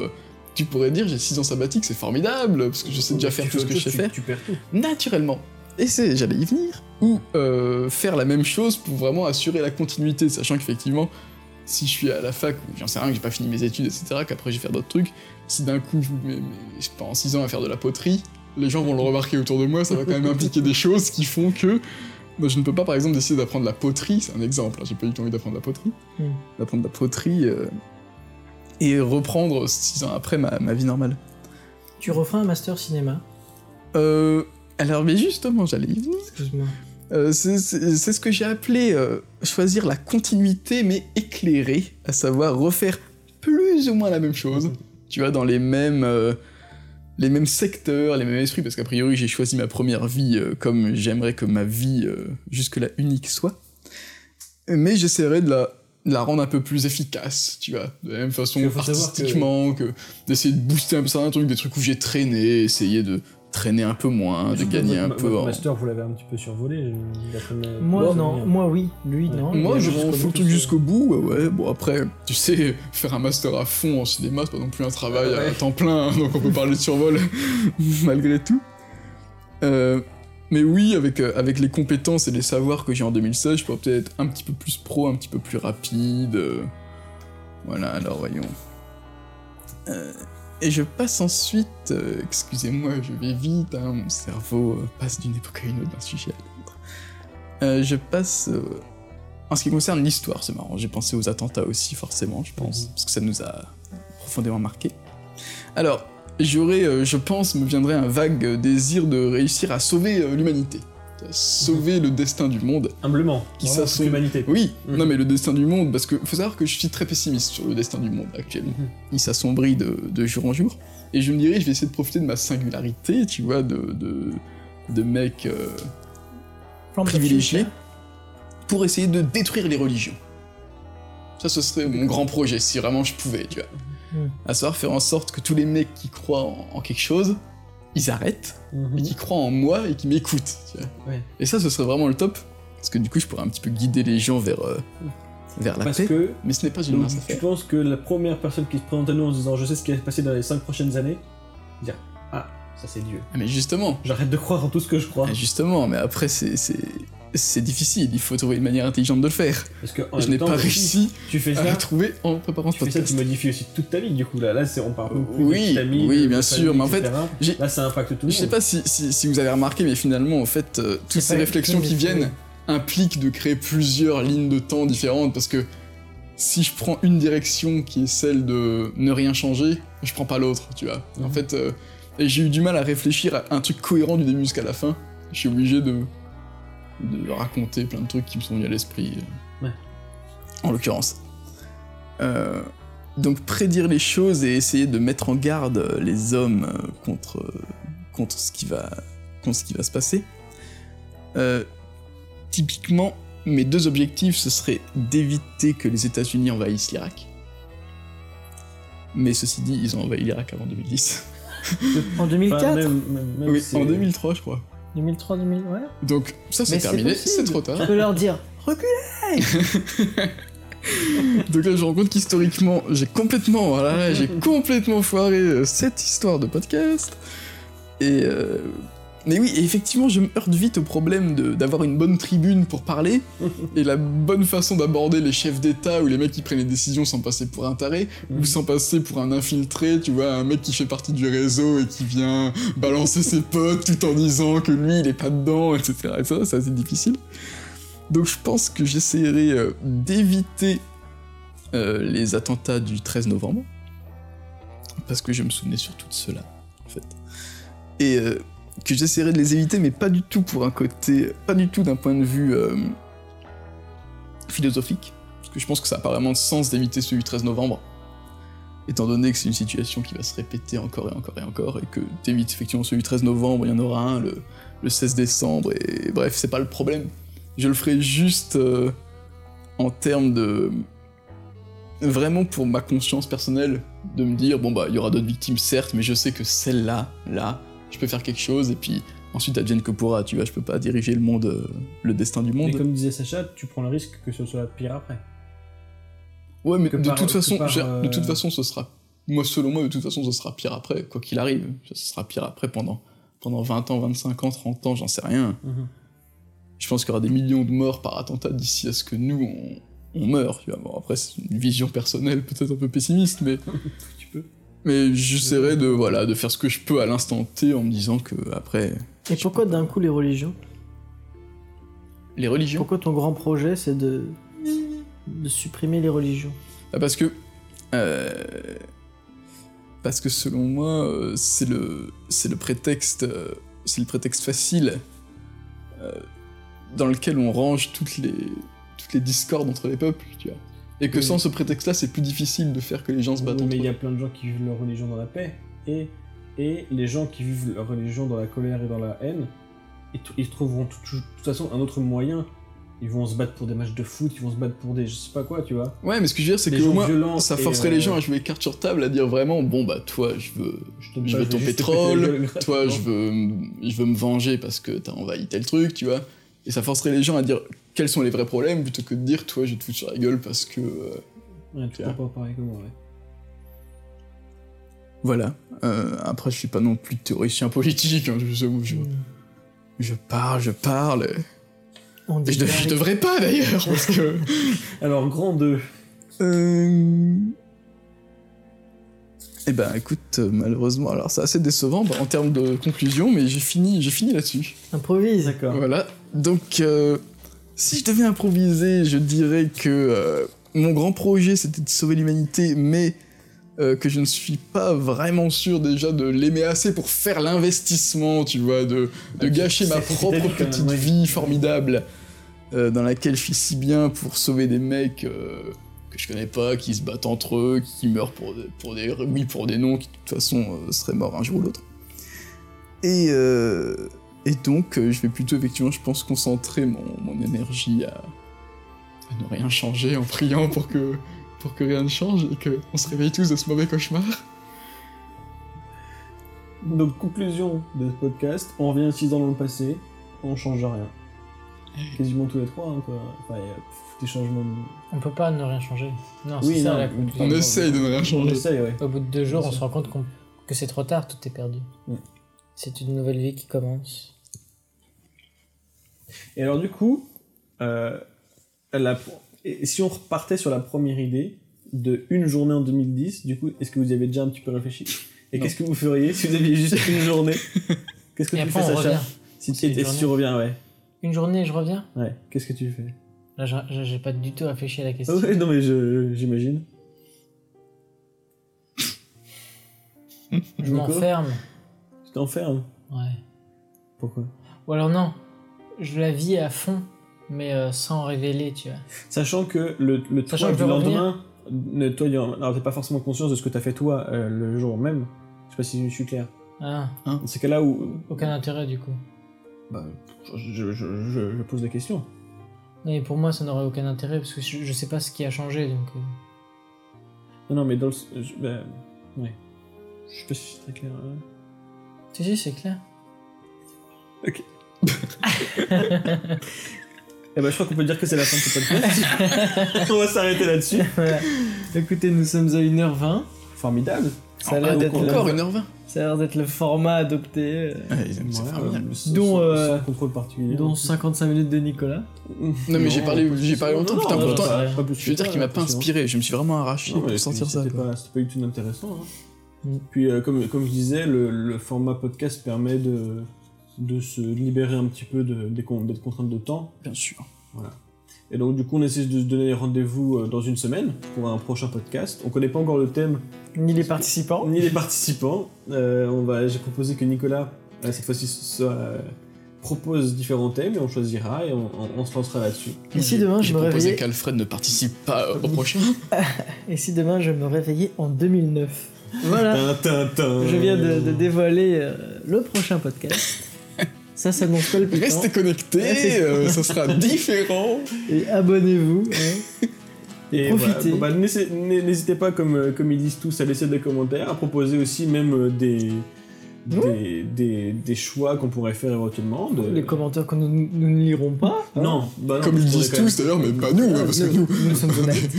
tu pourrais dire j'ai 6 ans sabbatiques, c'est formidable, parce que je sais déjà faire tout ce que je sais faire Tu perds tout. naturellement. Et c'est, j'allais y venir. Ou faire la même chose pour vraiment assurer la continuité, sachant qu'effectivement, si je suis à la fac, ou j'en sais rien, que j'ai pas fini mes études, etc., qu'après je vais faire d'autres trucs, si d'un coup je vous mets, mais, je sais pas, en 6 ans à faire de la poterie, les gens vont le remarquer autour de moi, ça va quand même impliquer des choses qui font que moi, je ne peux pas par exemple décider d'apprendre la poterie, c'est un exemple, hein, j'ai pas eu envie d'apprendre la poterie, Hmm. d'apprendre la poterie euh, et reprendre 6 ans après ma, ma vie normale. tu refais un master cinéma? Euh, alors, mais justement, j'allais y venir. Excuse-moi. Euh, c'est ce que j'ai appelé euh, choisir la continuité mais éclairée, à savoir refaire plus ou moins la même chose, tu vois, dans les mêmes, euh, les mêmes secteurs, les mêmes esprits, parce qu'a priori j'ai choisi ma première vie euh, comme j'aimerais que ma vie euh, jusque-là unique soit, mais j'essaierai de la, de la rendre un peu plus efficace, tu vois, de la même façon que- artistiquement, que, d'essayer de booster un peu certains trucs, des trucs où j'ai traîné, essayer de traîner un peu moins, de Surtout gagner un peu votre master, vous l'avez un petit peu survolé. mes- Moi, non. Moi, oui. Lui, non. Moi, je va rends jusqu'au fou le bout. truc jusqu'au bout, ouais, ouais. Bon, après, tu sais, faire un master à fond en cinéma, c'est pas non plus un travail à temps plein, hein, donc on peut parler de survol malgré tout. Euh, mais oui, avec, euh, avec les compétences et les savoirs que j'ai en 2016, je pourrais peut-être être un petit peu plus pro, un petit peu plus rapide. euh. Voilà, alors voyons. Et je passe ensuite, euh, excusez-moi, je vais vite, hein, mon cerveau euh, passe d'une époque à une autre, d'un sujet à l'autre. Euh, je passe euh, en ce qui concerne l'histoire, c'est marrant, j'ai pensé aux attentats aussi, forcément, je pense, Mhm. parce que ça nous a profondément marqué. Alors, j'aurais, je pense, me viendrait un vague désir de réussir à sauver l'humanité, sauver le destin du monde. Humblement. Qui toute l'humanité. Oui, Mhm. non mais le destin du monde, parce que faut savoir que je suis très pessimiste sur le destin du monde actuellement. Mhm. Il s'assombrit de, de jour en jour, et je me dirais, je vais essayer de profiter de ma singularité, tu vois, de, de, de mec euh, privilégié, pour essayer de détruire les religions. Ça, ce serait mon grand projet, si vraiment je pouvais, tu vois. Mhm. À savoir faire en sorte que tous les mecs qui croient en, en quelque chose, ils arrêtent, Mhm. et qui croient en moi, et qui m'écoutent, tu. Ouais. Et ça, ce serait vraiment le top, parce que du coup, je pourrais un petit peu guider les gens vers, euh, vers la Parce paix. que Mais ce n'est pas une mince tu affaire. penses que la première personne qui se présente à nous en se disant je sais ce qui va se passer dans les 5 prochaines années, dire ah ça c'est Dieu. Ah, Mais justement, J'arrête de croire en tout ce que je crois. ah, justement, mais après, c'est, c'est, difficile, il faut trouver une manière intelligente de le faire. Parce que en je n'ai pas réussi Tu fais à le trouver en préparant ce tu fais ça, tu modifies aussi toute ta vie du coup là. Là c'est on parle beaucoup plus Oui, de ta vie, oui, de bien sûr, famille, mais en fait, etc. là ça impacte tout le Je monde. sais pas si, si, si vous avez remarqué, mais finalement, en fait, euh, toutes ces réflexions qui viennent impliquent de créer plusieurs lignes de temps différentes, parce que si je prends une direction qui est celle de ne rien changer, je prends pas l'autre, tu vois. En Mhm. fait, euh, j'ai eu du mal à réfléchir à un truc cohérent du début jusqu'à la fin. Je suis obligé de, de raconter plein de trucs qui me sont venus à l'esprit. euh, Ouais. En l'occurrence. Euh, donc prédire les choses et essayer de mettre en garde les hommes euh, contre, contre, ce, qui va, contre ce qui va se passer. Euh, typiquement, mes deux objectifs, ce serait d'éviter que les États-Unis envahissent l'Irak. Mais ceci dit, ils ont envahi l'Irak avant 2010. En Enfin, 2004 même- même- même oui, en 2003, je crois. 2003, 2000, ouais. Donc ça c'est terminé, c'est trop tard. Tu peux leur dire reculez Donc là je rends compte qu'historiquement j'ai complètement, voilà, j'ai complètement foiré euh, cette histoire de podcast. Et euh, mais oui, effectivement je me heurte vite au problème d'avoir une bonne tribune pour parler et la bonne façon d'aborder les chefs d'État ou les mecs qui prennent les décisions sans passer pour un taré ou sans passer pour un infiltré, tu vois, un mec qui fait partie du réseau et qui vient balancer ses potes tout en disant que lui il est pas dedans, etc. Et ça, c'est assez difficile. Donc je pense que j'essaierai euh, d'éviter euh, les attentats du 13 novembre, parce que je me souvenais surtout de cela, en fait. Et euh, que j'essaierai de les éviter, mais pas du tout pour un côté, pas du tout d'un point de vue euh, philosophique, parce que je pense que ça n'a pas vraiment de sens d'éviter celui du 13 novembre, étant donné que c'est une situation qui va se répéter encore et encore et encore, et que t'évites effectivement celui du 13 novembre, il y en aura un le, le 16 décembre, et bref, c'est pas le problème. Je le ferai juste euh, en termes de... Vraiment pour ma conscience personnelle, de me dire, bon bah, il y aura d'autres victimes, certes, mais je sais que celle-là, là, je peux faire quelque chose, et puis ensuite, advienne que pourra, tu vois, je peux pas diriger le monde, euh, le destin du Et monde. comme disait Sacha, tu prends le risque que ce soit pire après. Ouais, mais que de par- toute façon, par, de toute euh, façon, ce sera... Moi, selon moi, de toute façon, ce sera pire après, quoi qu'il arrive. Ce sera pire après pendant, pendant 20 ans, 25 ans, 30 ans, j'en sais rien. Mhm. je pense qu'il y aura des millions de morts par attentat d'ici à ce que nous, on, on meurt. Tu vois. Bon, après, c'est une vision personnelle peut-être un peu pessimiste, mais. mais j'essaierai de, voilà, de faire ce que je peux à l'instant T en me disant que, après, Et pourquoi d'un coup les religions? Les religions? Pourquoi ton grand projet c'est de de supprimer les religions? Ah, Parce que. euh, parce que selon moi, euh, c'est le, c'est le prétexte, euh, c'est le prétexte facile euh, dans lequel on range toutes les, toutes les discordes entre les peuples, tu vois. Et que Oui. sans ce prétexte-là, c'est plus difficile de faire que les gens se battent Oui, mais il y a plein de gens qui vivent leur religion dans la paix et, et les gens qui vivent leur religion dans la colère et dans la haine, ils, trouveront de toute façon un autre moyen. Ils vont se battre pour des matchs de foot, ils vont se battre pour des je sais pas quoi, tu vois. Ouais, mais ce que je veux dire, c'est que au moins, ça forcerait euh, les gens à jouer carte sur table, à dire vraiment, bon bah toi, je veux, Je, veux ton pétrole, gueule toi, je veux, je veux me venger parce que t'as envahi tel truc, tu vois. Et ça forcerait les gens à dire quels sont les vrais problèmes plutôt que de dire, toi, je vais te foutre sur la gueule parce que. euh, Ouais, tu comprends pas pareil que moi, ouais. Voilà. Euh, après, je suis pas non plus théoricien politique, hein, je, je, je, je parle, je parle. On Et je, dev- je devrais pas d'ailleurs, parce que. Alors, grand 2. Euh... Eh ben, écoute, euh, malheureusement, alors c'est assez décevant bah, en termes de conclusion, mais j'ai fini, j'ai fini là-dessus. Improvise. D'accord. Voilà. Donc, euh, si je devais improviser, je dirais que euh, mon grand projet, c'était de sauver l'humanité, mais euh, que je ne suis pas vraiment sûr déjà de l'aimer assez pour faire l'investissement, tu vois, de, de Ok, gâcher ma propre petite vie formidable euh, dans laquelle je suis si bien pour sauver des mecs que je connais pas, qui se battent entre eux, qui meurent pour des, pour des oui, pour des non, qui de toute façon seraient morts un jour ou l'autre. Et, euh, et donc, euh, je vais plutôt effectivement, je pense, concentrer mon, mon énergie à, à ne rien changer en priant pour que, pour que rien ne change et qu'on se réveille tous de ce mauvais cauchemar. Donc, conclusion de ce podcast, on revient 6 ans dans le passé, on change rien. Quasiment tous les trois, hein, quoi. Enfin, il y a des changements. de- On peut pas ne rien changer. Non, Oui, c'est ça non, la on- conclusion. On essaye de ne rien On changer. essaye, ouais. Au bout de deux jours, on se rend compte que c'est trop tard, tout est perdu. C'est une nouvelle vie qui commence. Et alors, du coup, euh, la- et si on repartait sur la première idée de une journée en 2010, du coup, est-ce que vous y avez déjà un petit peu réfléchi? Et qu'est-ce que vous feriez si vous aviez juste une journée? Qu'est-ce que Et tu après, fais, on Sacha. Si, et, et tu reviens, ouais. Une journée, je reviens? Ouais, qu'est-ce que tu fais? Là, je- je- j'ai pas du tout réfléchi à la question. Ouais, non, mais je- j'imagine. je Nico? m'enferme. Tu t'enfermes? Ouais. Pourquoi? Ou alors non, je la vis à fond, mais euh, sans révéler, tu vois. Sachant que le, le toi que du lendemain, ne, toi, t'es pas forcément conscience de ce que t'as fait toi euh, le jour même. Je sais pas si je suis clair. Ah, Dans ces cas-là où. aucun intérêt du coup. Bah, je, je, je, je pose des questions. Non, mais pour moi, ça n'aurait aucun intérêt parce que je, je sais pas ce qui a changé, donc. euh, Non, non, mais dans le. je- bah, ouais. Je sais pas si c'est très clair. hein. Si, si, c'est clair. Ok. Eh ben, je crois qu'on peut dire que c'est la fin de ce podcast. On va s'arrêter là-dessus. Voilà. Écoutez, nous sommes à 1h20. Formidable. Ça a Ah, l'air d'être on- le- Encore 1h20 ça a l'air d'être le format adopté. euh, C'est Voilà, euh, Dont, euh, sans contrôle particulier. dont 55 minutes de Nicolas. Non, mais j'ai parlé- j'ai parlé longtemps, putain, pourtant, pas plus Je veux dire qu'il m'a pas inspiré, je me suis vraiment arraché Non, pour sentir ça. C'était pas, c'était pas du tout intéressant. hein. Mm. Puis, euh, comme, comme je disais, le, le format podcast permet de, de se libérer un petit peu de, des, con- des contraintes de temps. Bien sûr. Et donc, du coup, on essaie de se donner rendez-vous euh, dans une semaine pour un prochain podcast. On connaît pas encore le thème Ni les participants. ni les participants. Euh, on va, j'ai proposé que Nicolas, euh, cette fois-ci, soit, euh, propose différents thèmes et on choisira et on, on- on se lancera là-dessus. Et si demain je J'ai me proposé réveillais. qu'Alfred ne participe pas euh, au prochain. Et si demain je me réveillais en 2009 Voilà. Tin, tin, tin. Je viens de, de dévoiler euh, le prochain podcast. Ça s'annonce palpitant. Restez connectés, euh, ça sera différent. Et abonnez-vous. hein. Et Profitez. voilà. Bon, bah, n'hésitez pas, comme, euh, comme ils disent tous, à laisser des commentaires, à proposer aussi même euh, des, des, des, des choix qu'on pourrait faire éventuellement. De... Les commentaires que nous, nous ne lirons pas. hein. Non, bah non, Comme ils disent tous d'ailleurs, mais pas nous, Ah, hein, parce que nous, nous, nous sommes honnêtes.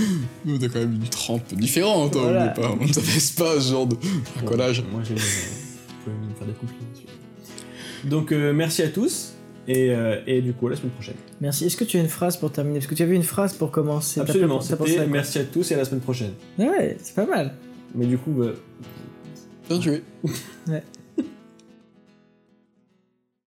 nous, on a quand même une trempe différente. hein, Voilà. On n'est pas- on ne s'abaisse pas à ce genre de collage. Moi, j'ai. Vous pouvez me faire des compliments. Donc, euh, merci à tous. Et, euh, et du coup, à la semaine prochaine. Merci. Est-ce que tu as une phrase pour terminer? Parce que tu avais une phrase pour commencer. Absolument. t'as pensé à merci à tous et à la semaine prochaine. Ouais, c'est pas mal. Mais du coup, bah, Bien joué. Ouais.